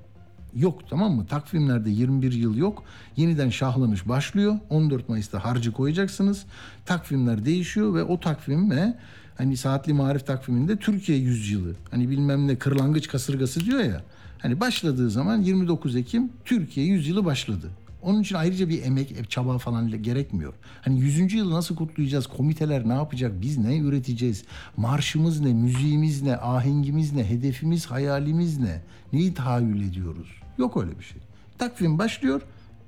[SPEAKER 1] yok tamam mı? Takvimlerde 21 yıl yok. Yeniden şahlanış başlıyor. 14 Mayıs'ta harcı koyacaksınız. Takvimler değişiyor ve o takvime hani saatli marif takviminde Türkiye yüzyılı hani bilmem ne kırlangıç kasırgası diyor ya. Hani başladığı zaman 29 Ekim Türkiye yüzyılı başladı. Onun için ayrıca bir emek, çaba falan gerekmiyor. Hani 100. yılı nasıl kutlayacağız? Komiteler ne yapacak? Biz ne üreteceğiz? Marşımız ne? Müziğimiz ne? Ahengimiz ne? Hedefimiz, hayalimiz ne? Neyi tahayyül ediyoruz? Yok öyle bir şey. Takvim başlıyor.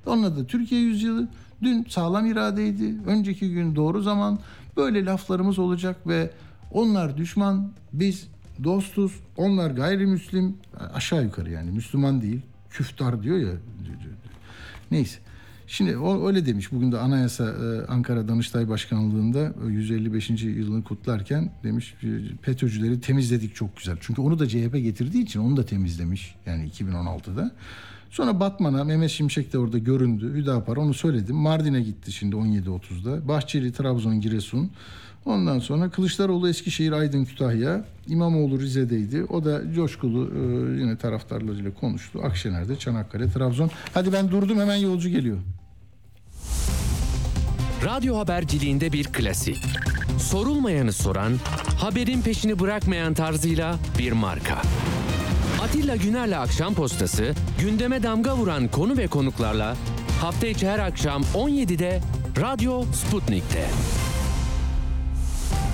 [SPEAKER 1] Onunla da Türkiye yüzyılı. Dün sağlam iradeydi. Önceki gün doğru zaman. Böyle laflarımız olacak ve onlar düşman, biz dostuz. Onlar gayrimüslim. Aşağı yukarı yani Müslüman değil. Küftar diyor ya Neyse. Şimdi o öyle demiş. Bugün de Anayasa e, Ankara Danıştay Başkanlığı'nda 155. yılını kutlarken demiş FETÖ'cüleri temizledik çok güzel. Çünkü onu da CHP getirdiği için onu da temizlemiş. Yani 2016'da. Sonra Batman'a Mehmet Şimşek de orada göründü. Hüdapar onu söyledim. Mardin'e gitti şimdi 17.30'da. Bahçeli, Trabzon, Giresun. Ondan sonra Kılıçdaroğlu Eskişehir, Aydın, Kütahya. İmamoğlu Rize'deydi. O da coşkulu e, yine taraftarlarıyla konuştu. Akşener'de, Çanakkale, Trabzon. Hadi ben durdum hemen yolcu geliyor.
[SPEAKER 9] Radyo haberciliğinde bir klasik. Sorulmayanı soran, haberin peşini bırakmayan tarzıyla bir marka. Atilla Güner'le Akşam Postası, gündeme damga vuran konu ve konuklarla hafta içi her akşam 17'de Radyo Sputnik'te.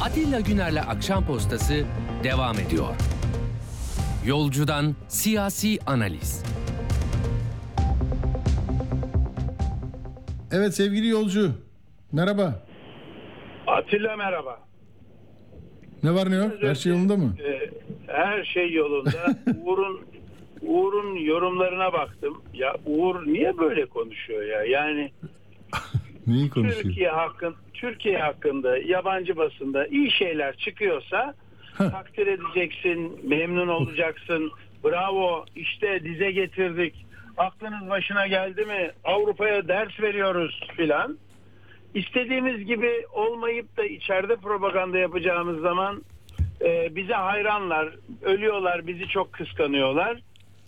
[SPEAKER 9] Atilla Güner'le Akşam Postası devam ediyor. Yolcudan siyasi analiz.
[SPEAKER 1] Evet sevgili yolcu. Merhaba.
[SPEAKER 12] Atilla merhaba.
[SPEAKER 1] Ne var ne yok? Her şey yolunda mı?
[SPEAKER 12] Ee, her şey yolunda. Uğur'un Uğur'un yorumlarına baktım. Ya Uğur niye böyle konuşuyor ya? Yani
[SPEAKER 1] Neyi konuşuyor?
[SPEAKER 12] Türkiye hakkın Türkiye hakkında yabancı basında iyi şeyler çıkıyorsa takdir edeceksin, memnun olacaksın. Bravo, işte dize getirdik. Aklınız başına geldi mi? Avrupa'ya ders veriyoruz filan. İstediğimiz gibi olmayıp da içeride propaganda yapacağımız zaman e, bize hayranlar, ölüyorlar, bizi çok kıskanıyorlar.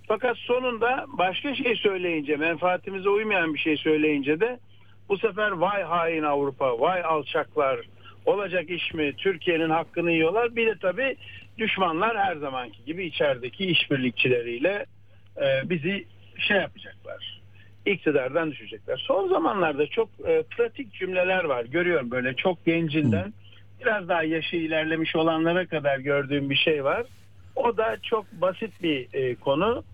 [SPEAKER 12] Fakat sonunda başka şey söyleyince, menfaatimize uymayan bir şey söyleyince de bu sefer vay hain Avrupa, vay alçaklar, olacak iş mi? Türkiye'nin hakkını yiyorlar. Bir de tabii düşmanlar her zamanki gibi içerideki işbirlikçileriyle e, bizi şey yapacaklar. iktidardan düşecekler. Son zamanlarda çok e, pratik cümleler var. Görüyorum böyle çok gencinden biraz daha yaşı ilerlemiş olanlara kadar gördüğüm bir şey var. O da çok basit bir e, konu.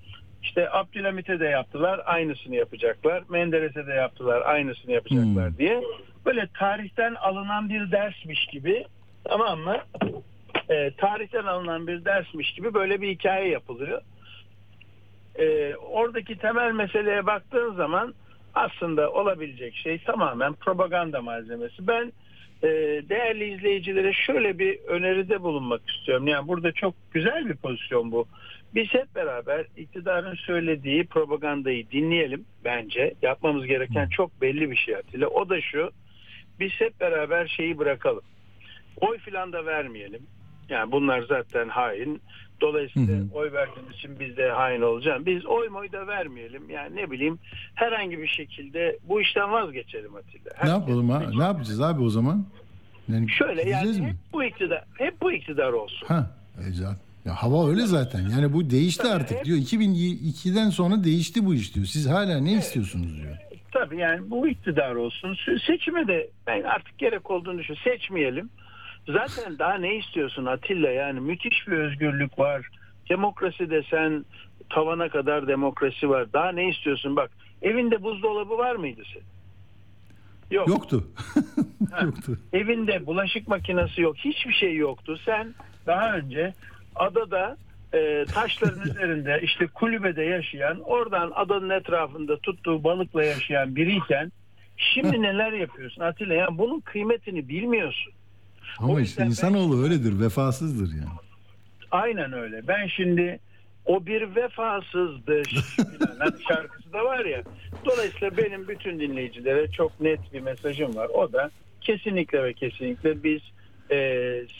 [SPEAKER 12] İşte Abdülhamit'e de yaptılar, aynısını yapacaklar. Menderes'e de yaptılar, aynısını yapacaklar diye. Böyle tarihten alınan bir dersmiş gibi tamam mı? E, tarihten alınan bir dersmiş gibi böyle bir hikaye yapılıyor. E, oradaki temel meseleye baktığın zaman aslında olabilecek şey tamamen propaganda malzemesi. Ben e, değerli izleyicilere şöyle bir öneride bulunmak istiyorum. Yani burada çok güzel bir pozisyon bu. Biz hep beraber iktidarın söylediği propagandayı dinleyelim bence. Yapmamız gereken çok belli bir şey Atilla. O da şu. Biz hep beraber şeyi bırakalım. Oy filan da vermeyelim. Yani bunlar zaten hain. Dolayısıyla oy verdiğimiz için biz de hain olacağız. Biz oy moy da vermeyelim. Yani ne bileyim herhangi bir şekilde bu işten vazgeçelim Atilla.
[SPEAKER 1] Ne yapalım ha? Ne yapacağız abi o zaman? Yani
[SPEAKER 12] Şöyle yani
[SPEAKER 1] mi?
[SPEAKER 12] hep bu iktidar, hep bu iktidar olsun.
[SPEAKER 1] Ha, e zaten- ya hava öyle zaten. Yani bu değişti artık diyor. 2002'den sonra değişti bu iş diyor. Siz hala ne istiyorsunuz diyor.
[SPEAKER 12] Tabii yani bu iktidar olsun. Se- Seçime de ben artık gerek olduğunu düşünüyorum. Seçmeyelim. Zaten daha ne istiyorsun Atilla? Yani müthiş bir özgürlük var. Demokrasi desen tavana kadar demokrasi var. Daha ne istiyorsun? Bak evinde buzdolabı var mıydı senin? Yok.
[SPEAKER 1] Yoktu.
[SPEAKER 12] Ha.
[SPEAKER 1] Yoktu.
[SPEAKER 12] Evinde bulaşık makinesi yok. Hiçbir şey yoktu. Sen daha önce adada e, taşların üzerinde işte kulübede yaşayan oradan adanın etrafında tuttuğu balıkla yaşayan biriyken şimdi neler yapıyorsun Atilla? Yani bunun kıymetini bilmiyorsun.
[SPEAKER 1] Ama
[SPEAKER 12] O
[SPEAKER 1] işte
[SPEAKER 12] yüzden ben-
[SPEAKER 1] insanoğlu öyledir. Vefasızdır yani.
[SPEAKER 12] Aynen öyle. Ben şimdi o bir vefasızdı filan. Hani şarkısı da var ya. Dolayısıyla benim bütün dinleyicilere çok net bir mesajım var. O da kesinlikle ve kesinlikle biz e,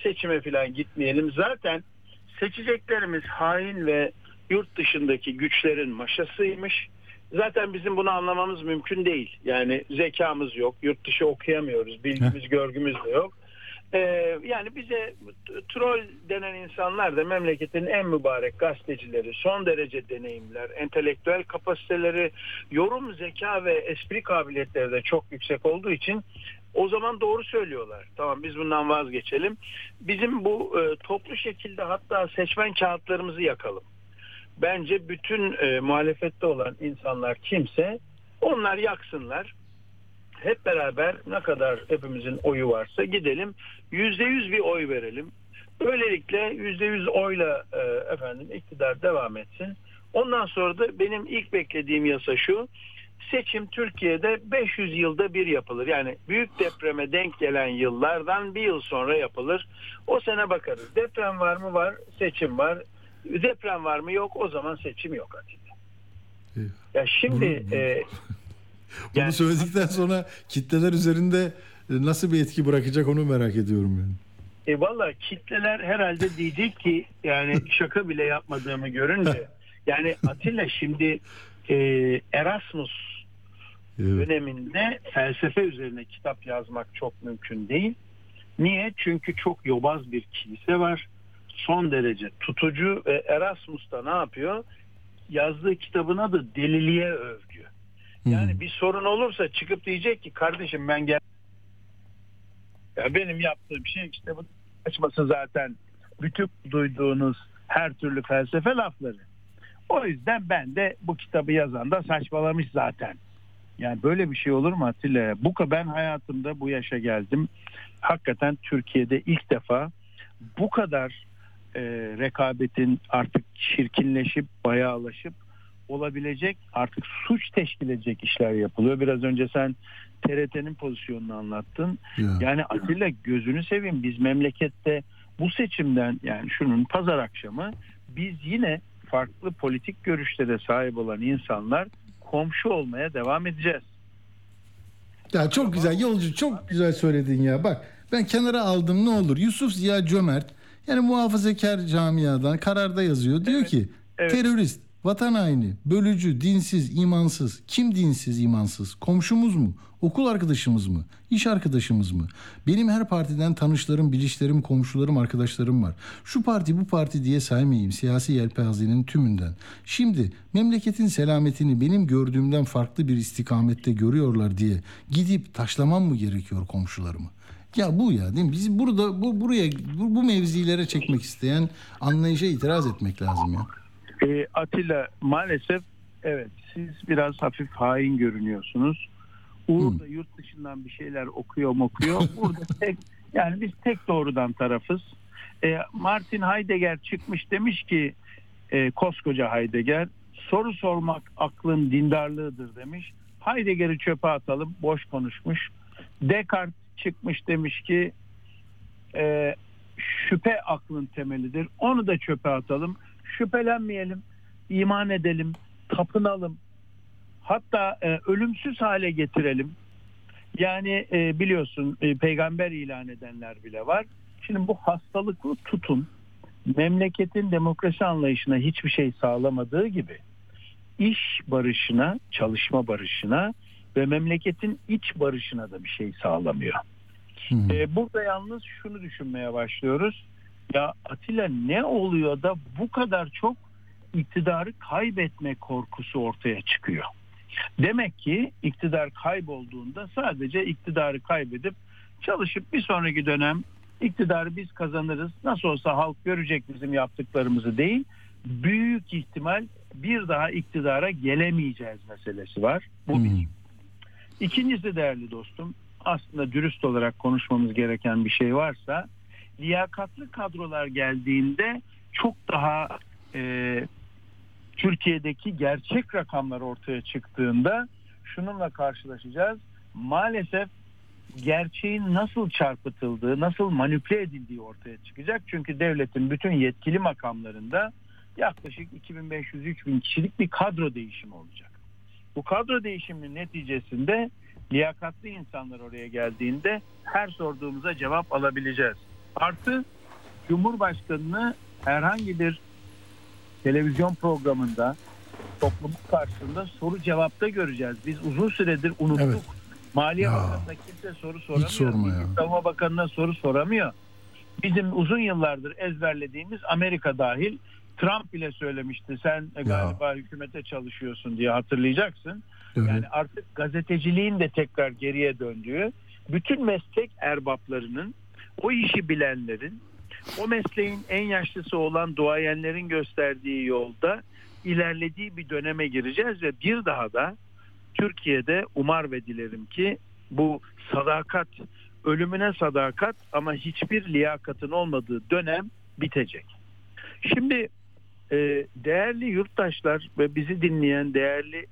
[SPEAKER 12] seçime filan gitmeyelim. Zaten seçeceklerimiz hain ve yurt dışındaki güçlerin maşasıymış. Zaten bizim bunu anlamamız mümkün değil. Yani zekamız yok, yurt dışı okuyamıyoruz, bilgimiz, görgümüz de yok. Ee, yani bize troll denen insanlar da memleketin en mübarek gazetecileri, son derece deneyimler, entelektüel kapasiteleri, yorum zeka ve espri kabiliyetleri de çok yüksek olduğu için o zaman doğru söylüyorlar. Tamam biz bundan vazgeçelim. Bizim bu e, toplu şekilde hatta seçmen kağıtlarımızı yakalım. Bence bütün e, muhalefette olan insanlar kimse onlar yaksınlar hep beraber ne kadar hepimizin oyu varsa gidelim yüzde yüz bir oy verelim. Böylelikle yüzde yüz oyla e, efendim iktidar devam etsin. Ondan sonra da benim ilk beklediğim yasa şu. Seçim Türkiye'de 500 yılda bir yapılır. Yani büyük depreme denk gelen yıllardan bir yıl sonra yapılır. O sene bakarız. Deprem var mı? Var. Seçim var. Deprem var mı? Yok. O zaman seçim yok Atilla. Ya şimdi e,
[SPEAKER 1] Bunu söyledikten sonra kitleler üzerinde e, nasıl bir etki bırakacak onu merak ediyorum yani.
[SPEAKER 12] E valla kitleler herhalde diyecek ki yani şaka bile yapmadığımı görünce yani Atilla şimdi e, Erasmus döneminde felsefe üzerine kitap yazmak çok mümkün değil. Niye? Çünkü çok yobaz bir kilise var. Son derece tutucu ve Erasmus da ne yapıyor? Yazdığı kitabın adı Deliliğe Övgü. Yani bir sorun olursa çıkıp diyecek ki kardeşim ben gel ya benim yaptığım şey işte bu açması zaten bütün duyduğunuz her türlü felsefe lafları. O yüzden ben de bu kitabı yazan da saçmalamış zaten. Yani böyle bir şey olur mu Atilla? Bu ben hayatımda bu yaşa geldim. Hakikaten Türkiye'de ilk defa bu kadar e, rekabetin artık çirkinleşip bayağılaşıp olabilecek artık suç teşkil edecek işler yapılıyor. Biraz önce sen TRT'nin pozisyonunu anlattın. Yani Atilla gözünü seveyim biz memlekette bu seçimden yani şunun pazar akşamı biz yine farklı politik görüşlere sahip olan insanlar komşu olmaya devam edeceğiz.
[SPEAKER 1] Ya çok güzel yolcu çok güzel söyledin ya. Bak ben kenara aldım ne olur. Yusuf Ziya Cömert yani muhafazakar camiadan kararda yazıyor. Diyor ki
[SPEAKER 12] evet.
[SPEAKER 1] terörist Vatan haini, bölücü, dinsiz, imansız. Kim dinsiz, imansız? Komşumuz mu? Okul arkadaşımız mı? İş arkadaşımız mı? Benim her partiden tanışlarım, bilişlerim, komşularım, arkadaşlarım var. Şu parti bu parti diye saymayayım siyasi yelpazenin tümünden. Şimdi memleketin selametini benim gördüğümden farklı bir istikamette görüyorlar diye gidip taşlamam mı gerekiyor komşularımı? Ya bu ya değil mi? Biz burada bu buraya bu, bu mevzilere çekmek isteyen anlayışa itiraz etmek lazım ya.
[SPEAKER 12] E, Atilla maalesef evet siz biraz hafif hain görünüyorsunuz. Uğur da yurt dışından bir şeyler okuyor mu okuyor. Burada tek yani biz tek doğrudan tarafız. E, Martin Heidegger çıkmış demiş ki e, koskoca Heidegger soru sormak aklın dindarlığıdır demiş. Heidegger'i çöpe atalım boş konuşmuş. Descartes çıkmış demiş ki e, şüphe aklın temelidir. Onu da çöpe atalım. Şüphelenmeyelim, iman edelim, tapınalım. Hatta e, ölümsüz hale getirelim. Yani e, biliyorsun e, peygamber ilan edenler bile var. Şimdi bu hastalıklı tutum memleketin demokrasi anlayışına hiçbir şey sağlamadığı gibi iş barışına, çalışma barışına ve memleketin iç barışına da bir şey sağlamıyor. Ee, burada yalnız şunu düşünmeye başlıyoruz. Ya Atilla ne oluyor da bu kadar çok iktidarı kaybetme korkusu ortaya çıkıyor. Demek ki iktidar kaybolduğunda sadece iktidarı kaybedip çalışıp bir sonraki dönem iktidarı biz kazanırız. Nasıl olsa halk görecek bizim yaptıklarımızı değil. Büyük ihtimal bir daha iktidara gelemeyeceğiz meselesi var. Bu bir. İkincisi değerli dostum aslında dürüst olarak konuşmamız gereken bir şey varsa liyakatlı kadrolar geldiğinde çok daha e, Türkiye'deki gerçek rakamlar ortaya çıktığında şununla karşılaşacağız. Maalesef gerçeğin nasıl çarpıtıldığı, nasıl manipüle edildiği ortaya çıkacak. Çünkü devletin bütün yetkili makamlarında yaklaşık 2500-3000 kişilik bir kadro değişimi olacak. Bu kadro değişiminin neticesinde liyakatlı insanlar oraya geldiğinde her sorduğumuza cevap alabileceğiz. Artı Cumhurbaşkanını herhangi bir televizyon programında toplumun karşısında soru cevapta göreceğiz. Biz uzun süredir unuttuk.
[SPEAKER 1] Evet.
[SPEAKER 12] Maliye
[SPEAKER 1] Ya.
[SPEAKER 12] Bakanı'na kimse soru soramıyor.
[SPEAKER 1] sorma ya.
[SPEAKER 12] Savunma Bakanı'na soru soramıyor. Bizim uzun yıllardır ezberlediğimiz Amerika dahil Trump bile söylemişti. Sen e, galiba hükümete çalışıyorsun diye hatırlayacaksın.
[SPEAKER 1] Evet.
[SPEAKER 12] Yani artık gazeteciliğin de tekrar geriye döndüğü, bütün meslek erbaplarının, o işi bilenlerin, o mesleğin en yaşlısı olan duayenlerin gösterdiği yolda ilerlediği bir döneme gireceğiz ve bir daha da Türkiye'de umar ve dilerim ki bu sadakat, ölümüne sadakat ama hiçbir liyakatın olmadığı dönem bitecek. Şimdi e, değerli yurttaşlar ve bizi dinleyen değerli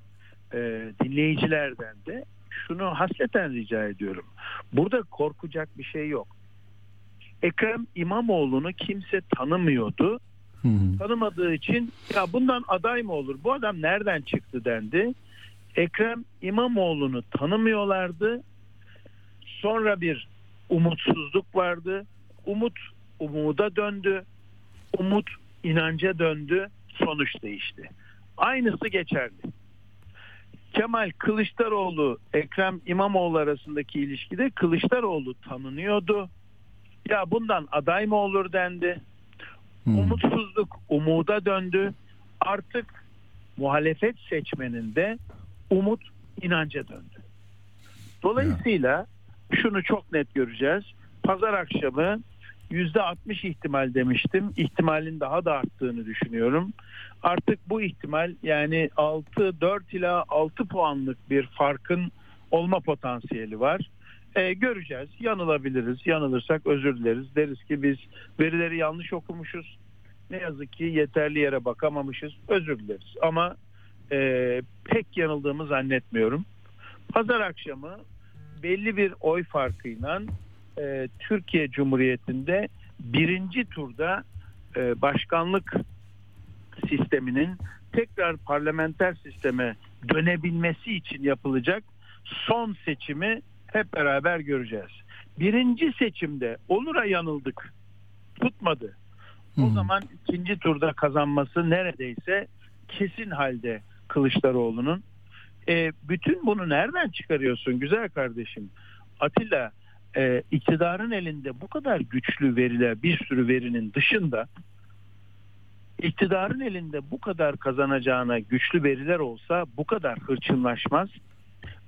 [SPEAKER 12] e, dinleyicilerden de şunu hasleten rica ediyorum. Burada korkacak bir şey yok. Ekrem İmamoğlu'nu kimse tanımıyordu. Tanımadığı için ya bundan aday mı olur? Bu adam nereden çıktı dendi. Ekrem İmamoğlu'nu tanımıyorlardı. Sonra bir umutsuzluk vardı. Umut umuda döndü. Umut inanca döndü. Sonuç değişti. Aynısı geçerli. Kemal Kılıçdaroğlu Ekrem İmamoğlu arasındaki ilişkide Kılıçdaroğlu tanınıyordu. Ya bundan aday mı olur dendi. Umutsuzluk umuda döndü. Artık muhalefet seçmeninde umut inanca döndü. Dolayısıyla şunu çok net göreceğiz. Pazar akşamı yüzde 60 ihtimal demiştim. İhtimalin daha da arttığını düşünüyorum. Artık bu ihtimal yani 6 4 ila 6 puanlık bir farkın olma potansiyeli var. Ee, göreceğiz. Yanılabiliriz. Yanılırsak özür dileriz. Deriz ki biz verileri yanlış okumuşuz. Ne yazık ki yeterli yere bakamamışız. Özür dileriz. Ama e, pek yanıldığımı zannetmiyorum. Pazar akşamı belli bir oy farkıyla e, Türkiye Cumhuriyeti'nde birinci turda e, başkanlık sisteminin tekrar parlamenter sisteme dönebilmesi için yapılacak son seçimi hep beraber göreceğiz. Birinci seçimde olura yanıldık. Tutmadı. O zaman ikinci turda kazanması neredeyse kesin halde Kılıçdaroğlu'nun. E, bütün bunu nereden çıkarıyorsun güzel kardeşim? Atilla e, iktidarın elinde bu kadar güçlü veriler bir sürü verinin dışında iktidarın elinde bu kadar kazanacağına güçlü veriler olsa bu kadar hırçınlaşmaz,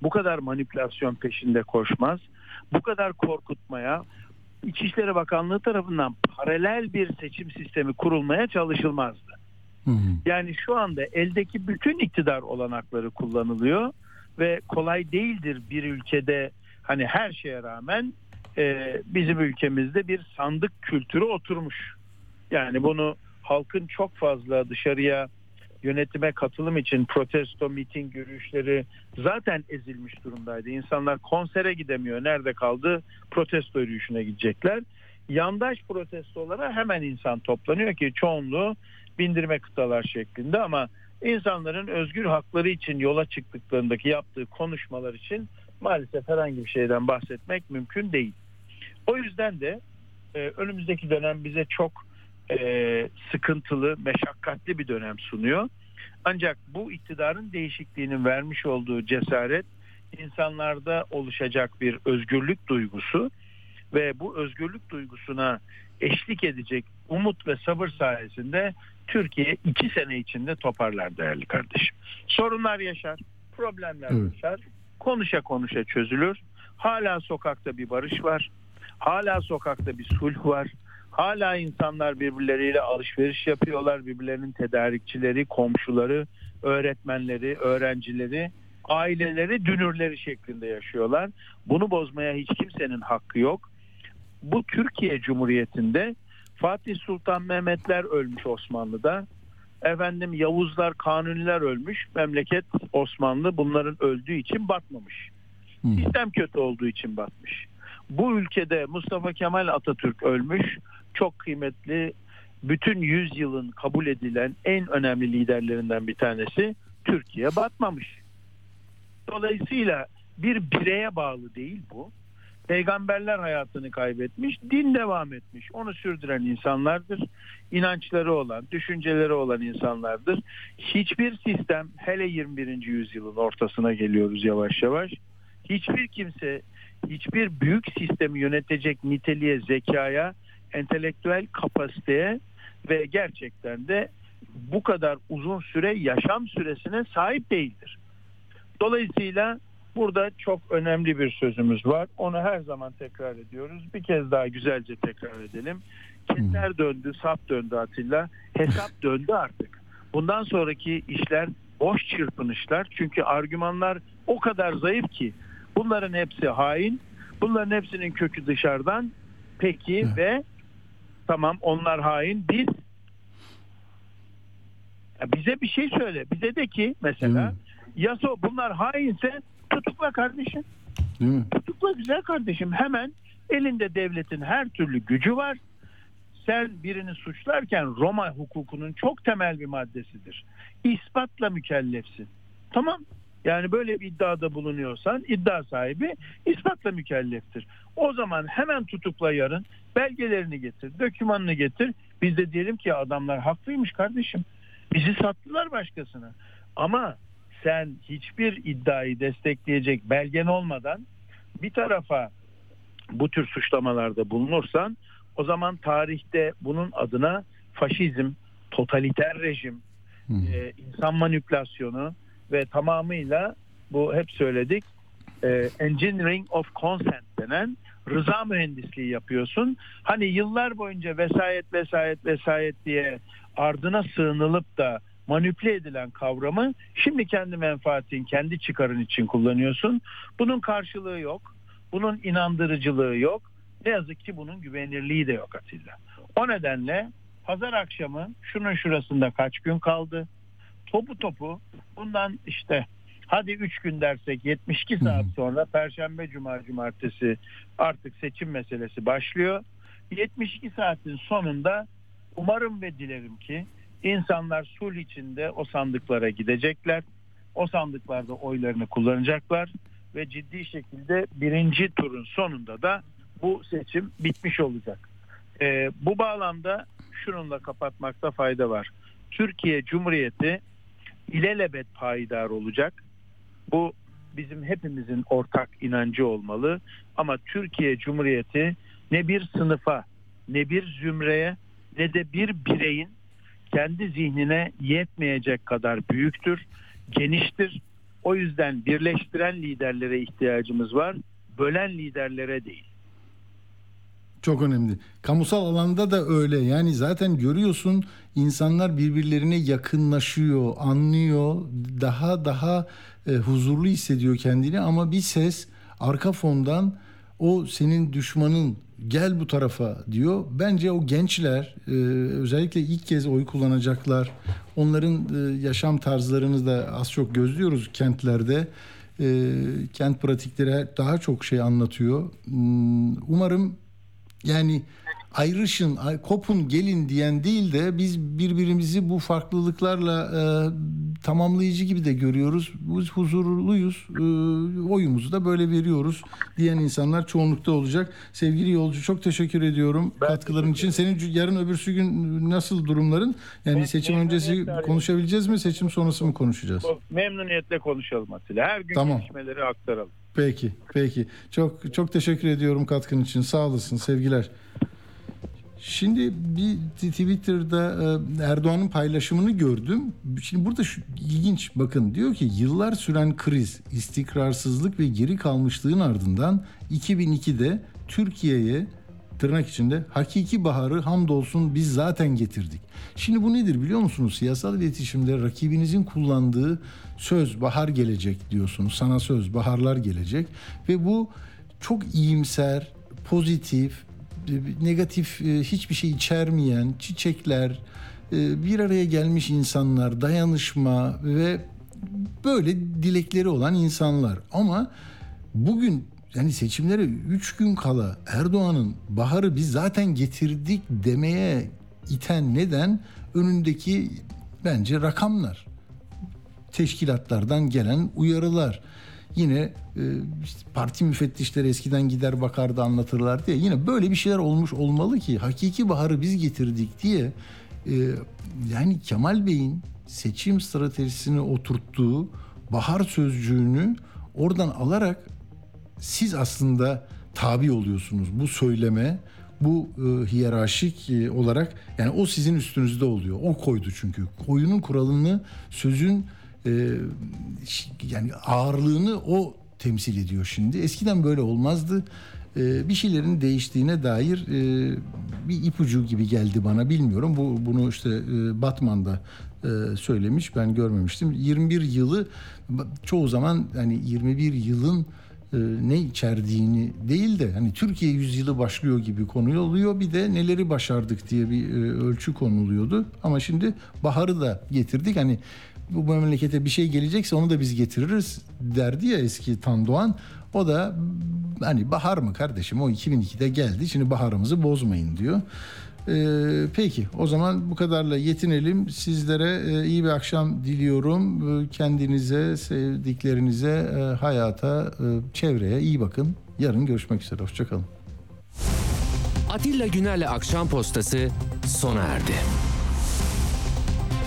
[SPEAKER 12] bu kadar manipülasyon peşinde koşmaz, bu kadar korkutmaya İçişleri Bakanlığı tarafından paralel bir seçim sistemi kurulmaya çalışılmazdı. Yani şu anda eldeki bütün iktidar olanakları kullanılıyor ve kolay değildir bir ülkede hani her şeye rağmen e, bizim ülkemizde bir sandık kültürü oturmuş. Yani bunu halkın çok fazla dışarıya yönetime katılım için protesto, miting yürüyüşleri zaten ezilmiş durumdaydı. İnsanlar konsere gidemiyor. Nerede kaldı? Protesto yürüyüşüne gidecekler. Yandaş protestolara hemen insan toplanıyor ki çoğunluğu bindirme kıtalar şeklinde ama insanların özgür hakları için yola çıktıklarındaki yaptığı konuşmalar için maalesef herhangi bir şeyden bahsetmek mümkün değil. O yüzden de e, önümüzdeki dönem bize çok e, sıkıntılı, meşakkatli bir dönem sunuyor. Ancak bu iktidarın değişikliğinin vermiş olduğu cesaret insanlarda oluşacak bir özgürlük duygusu ve bu özgürlük duygusuna eşlik edecek umut ve sabır sayesinde Türkiye iki sene içinde toparlar değerli kardeşim. Sorunlar yaşar, problemler
[SPEAKER 1] Evet.
[SPEAKER 12] yaşar, konuşa konuşa çözülür. Hala sokakta bir barış var, hala sokakta bir sulh var. Hala insanlar birbirleriyle alışveriş yapıyorlar. Birbirlerinin tedarikçileri, komşuları, öğretmenleri, öğrencileri, aileleri, dünürleri şeklinde yaşıyorlar. Bunu bozmaya hiç kimsenin hakkı yok. Bu Türkiye Cumhuriyeti'nde Fatih Sultan Mehmetler ölmüş Osmanlı'da. Efendim Yavuzlar, Kanuniler ölmüş. Memleket Osmanlı bunların öldüğü için batmamış. Sistem kötü olduğu için batmış. Bu ülkede Mustafa Kemal Atatürk ölmüş. Çok kıymetli bütün yüzyılın kabul edilen en önemli liderlerinden bir tanesi Türkiye batmamış. Dolayısıyla bir bireye bağlı değil bu. Peygamberler hayatını kaybetmiş, din devam etmiş. Onu sürdüren insanlardır. İnançları olan, düşünceleri olan insanlardır. Hiçbir sistem hele 21. yüzyılın ortasına geliyoruz yavaş yavaş. Hiçbir kimse hiçbir büyük sistemi yönetecek niteliğe, zekaya, entelektüel kapasiteye ve gerçekten de bu kadar uzun süre yaşam süresine sahip değildir. Dolayısıyla burada çok önemli bir sözümüz var. Onu her zaman tekrar ediyoruz. Bir kez daha güzelce tekrar edelim. Keser döndü, sap döndü Atilla. Hesap döndü artık. Bundan sonraki işler boş çırpınışlar. Çünkü argümanlar o kadar zayıf ki bunların hepsi hain. Bunların hepsinin kökü dışarıdan. Peki ve tamam onlar hain. Biz ya bize bir şey söyle. Bize de ki mesela Yaso bunlar hainse tutukla kardeşim.
[SPEAKER 1] Değil mi?
[SPEAKER 12] Tutukla güzel kardeşim. Hemen elinde devletin her türlü gücü var. Sen birini suçlarken Roma hukukunun çok temel bir maddesidir. İspatla mükellefsin. Tamam. Yani böyle bir iddiada bulunuyorsan iddia sahibi ispatla mükelleftir. O zaman hemen tutukla yarın belgelerini getir, dokümanını getir. Biz de diyelim ki adamlar haklıymış kardeşim. Bizi sattılar başkasına. Ama sen hiçbir iddiayı destekleyecek belgen olmadan bir tarafa bu tür suçlamalarda bulunursan o zaman tarihte bunun adına faşizm, totaliter rejim, e, insan manipülasyonu ve tamamıyla bu hep söyledik e, engineering of consent denen rıza mühendisliği yapıyorsun. Hani yıllar boyunca vesayet vesayet vesayet diye ardına sığınılıp da manipüle edilen kavramı şimdi kendi menfaatin, kendi çıkarın için kullanıyorsun. Bunun karşılığı yok. Bunun inandırıcılığı yok. Ne yazık ki bunun güvenirliği de yok Atilla. O nedenle pazar akşamı şunun şurasında kaç gün kaldı? Topu topu bundan işte hadi 3 gün dersek 72 saat sonra Perşembe, Cuma, Cumartesi artık seçim meselesi başlıyor. 72 saatin sonunda umarım ve dilerim ki insanlar sulh içinde o sandıklara gidecekler. O sandıklarda oylarını kullanacaklar ve ciddi şekilde birinci turun sonunda da bu seçim bitmiş olacak. Ee, bu bağlamda şununla kapatmakta fayda var. Türkiye Cumhuriyeti ilelebet payidar olacak. Bu bizim hepimizin ortak inancı olmalı. Ama Türkiye Cumhuriyeti ne bir sınıfa, ne bir zümreye, ne de bir bireyin kendi zihnine yetmeyecek kadar büyüktür, geniştir. O yüzden birleştiren liderlere ihtiyacımız var, bölen liderlere değil.
[SPEAKER 1] Çok önemli. Kamusal alanda da öyle. Yani zaten görüyorsun insanlar birbirlerine yakınlaşıyor, anlıyor, daha daha e, huzurlu hissediyor kendini ama bir ses arka fondan o senin düşmanın gel bu tarafa diyor. Bence o gençler e, özellikle ilk kez oy kullanacaklar. Onların e, yaşam tarzlarını da az çok gözlüyoruz kentlerde. E, kent pratikleri daha çok şey anlatıyor. Hmm, Umarım yani ayrışın, ay- kopun, gelin diyen değil de biz birbirimizi bu farklılıklarla e, tamamlayıcı gibi de görüyoruz. Biz huzurluyuz, e, oyumuzu da böyle veriyoruz diyen insanlar çoğunlukta olacak. Sevgili yolcu çok teşekkür ediyorum katkıların için. Senin yarın öbürsü gün nasıl durumların? Yani seçim öncesi konuşabileceğiz mi, seçim sonrası mı konuşacağız?
[SPEAKER 12] Memnuniyetle konuşalım Atilla. Her gün
[SPEAKER 1] Tamam.
[SPEAKER 12] gelişmeleri aktaralım.
[SPEAKER 1] Peki, peki. Çok çok teşekkür ediyorum katkın için. Sağ olasın, sevgiler. Şimdi bir Twitter'da e, Erdoğan'ın paylaşımını gördüm. Şimdi burada şu, ilginç bakın diyor ki yıllar süren kriz, istikrarsızlık ve geri kalmışlığın ardından 2002'de Türkiye'ye tırnak içinde hakiki baharı hamdolsun biz zaten getirdik. Şimdi bu nedir biliyor musunuz? Siyasal iletişimde rakibinizin kullandığı söz bahar gelecek diyorsunuz. Sana söz baharlar gelecek ve bu çok iyimser, pozitif, e, negatif e, hiçbir şey içermeyen çiçekler, e, bir araya gelmiş insanlar, dayanışma ve böyle dilekleri olan insanlar. Ama bugün yani seçimlere 3 gün kala Erdoğan'ın baharı biz zaten getirdik demeye iten neden önündeki bence rakamlar teşkilatlardan gelen uyarılar. Yine e, parti müfettişleri eskiden gider bakardı anlatırlar diye yine böyle bir şeyler olmuş olmalı ki hakiki baharı biz getirdik diye e, yani Kemal Bey'in seçim stratejisini oturttuğu bahar sözcüğünü oradan alarak siz aslında tabi oluyorsunuz bu söyleme bu e, hiyerarşik e, olarak yani o sizin üstünüzde oluyor. O koydu çünkü. Oyunun kuralını sözün yani ağırlığını o temsil ediyor şimdi. Eskiden böyle olmazdı. E, bir şeylerin değiştiğine dair e, bir ipucu gibi geldi bana bilmiyorum. Bu bunu işte e, Batman'da e, söylemiş ben görmemiştim. 21 yılı çoğu zaman hani 21 yılın ne içerdiğini değil de hani Türkiye yüzyılı başlıyor gibi konu oluyor. Bir de neleri başardık diye bir ölçü konuluyordu. Ama şimdi baharı da getirdik. Hani bu memlekete bir şey gelecekse onu da biz getiririz derdi ya eski Tan Doğan. O da hani bahar mı kardeşim o 2002'de geldi şimdi baharımızı bozmayın diyor. Ee, peki o zaman bu kadarla yetinelim. Sizlere e, iyi bir akşam diliyorum. Ee, Kendinize, sevdiklerinize, e, hayata, e, çevreye iyi bakın. Yarın görüşmek üzere. Hoşçakalın.
[SPEAKER 9] Atilla Güner'le Akşam Postası sona erdi.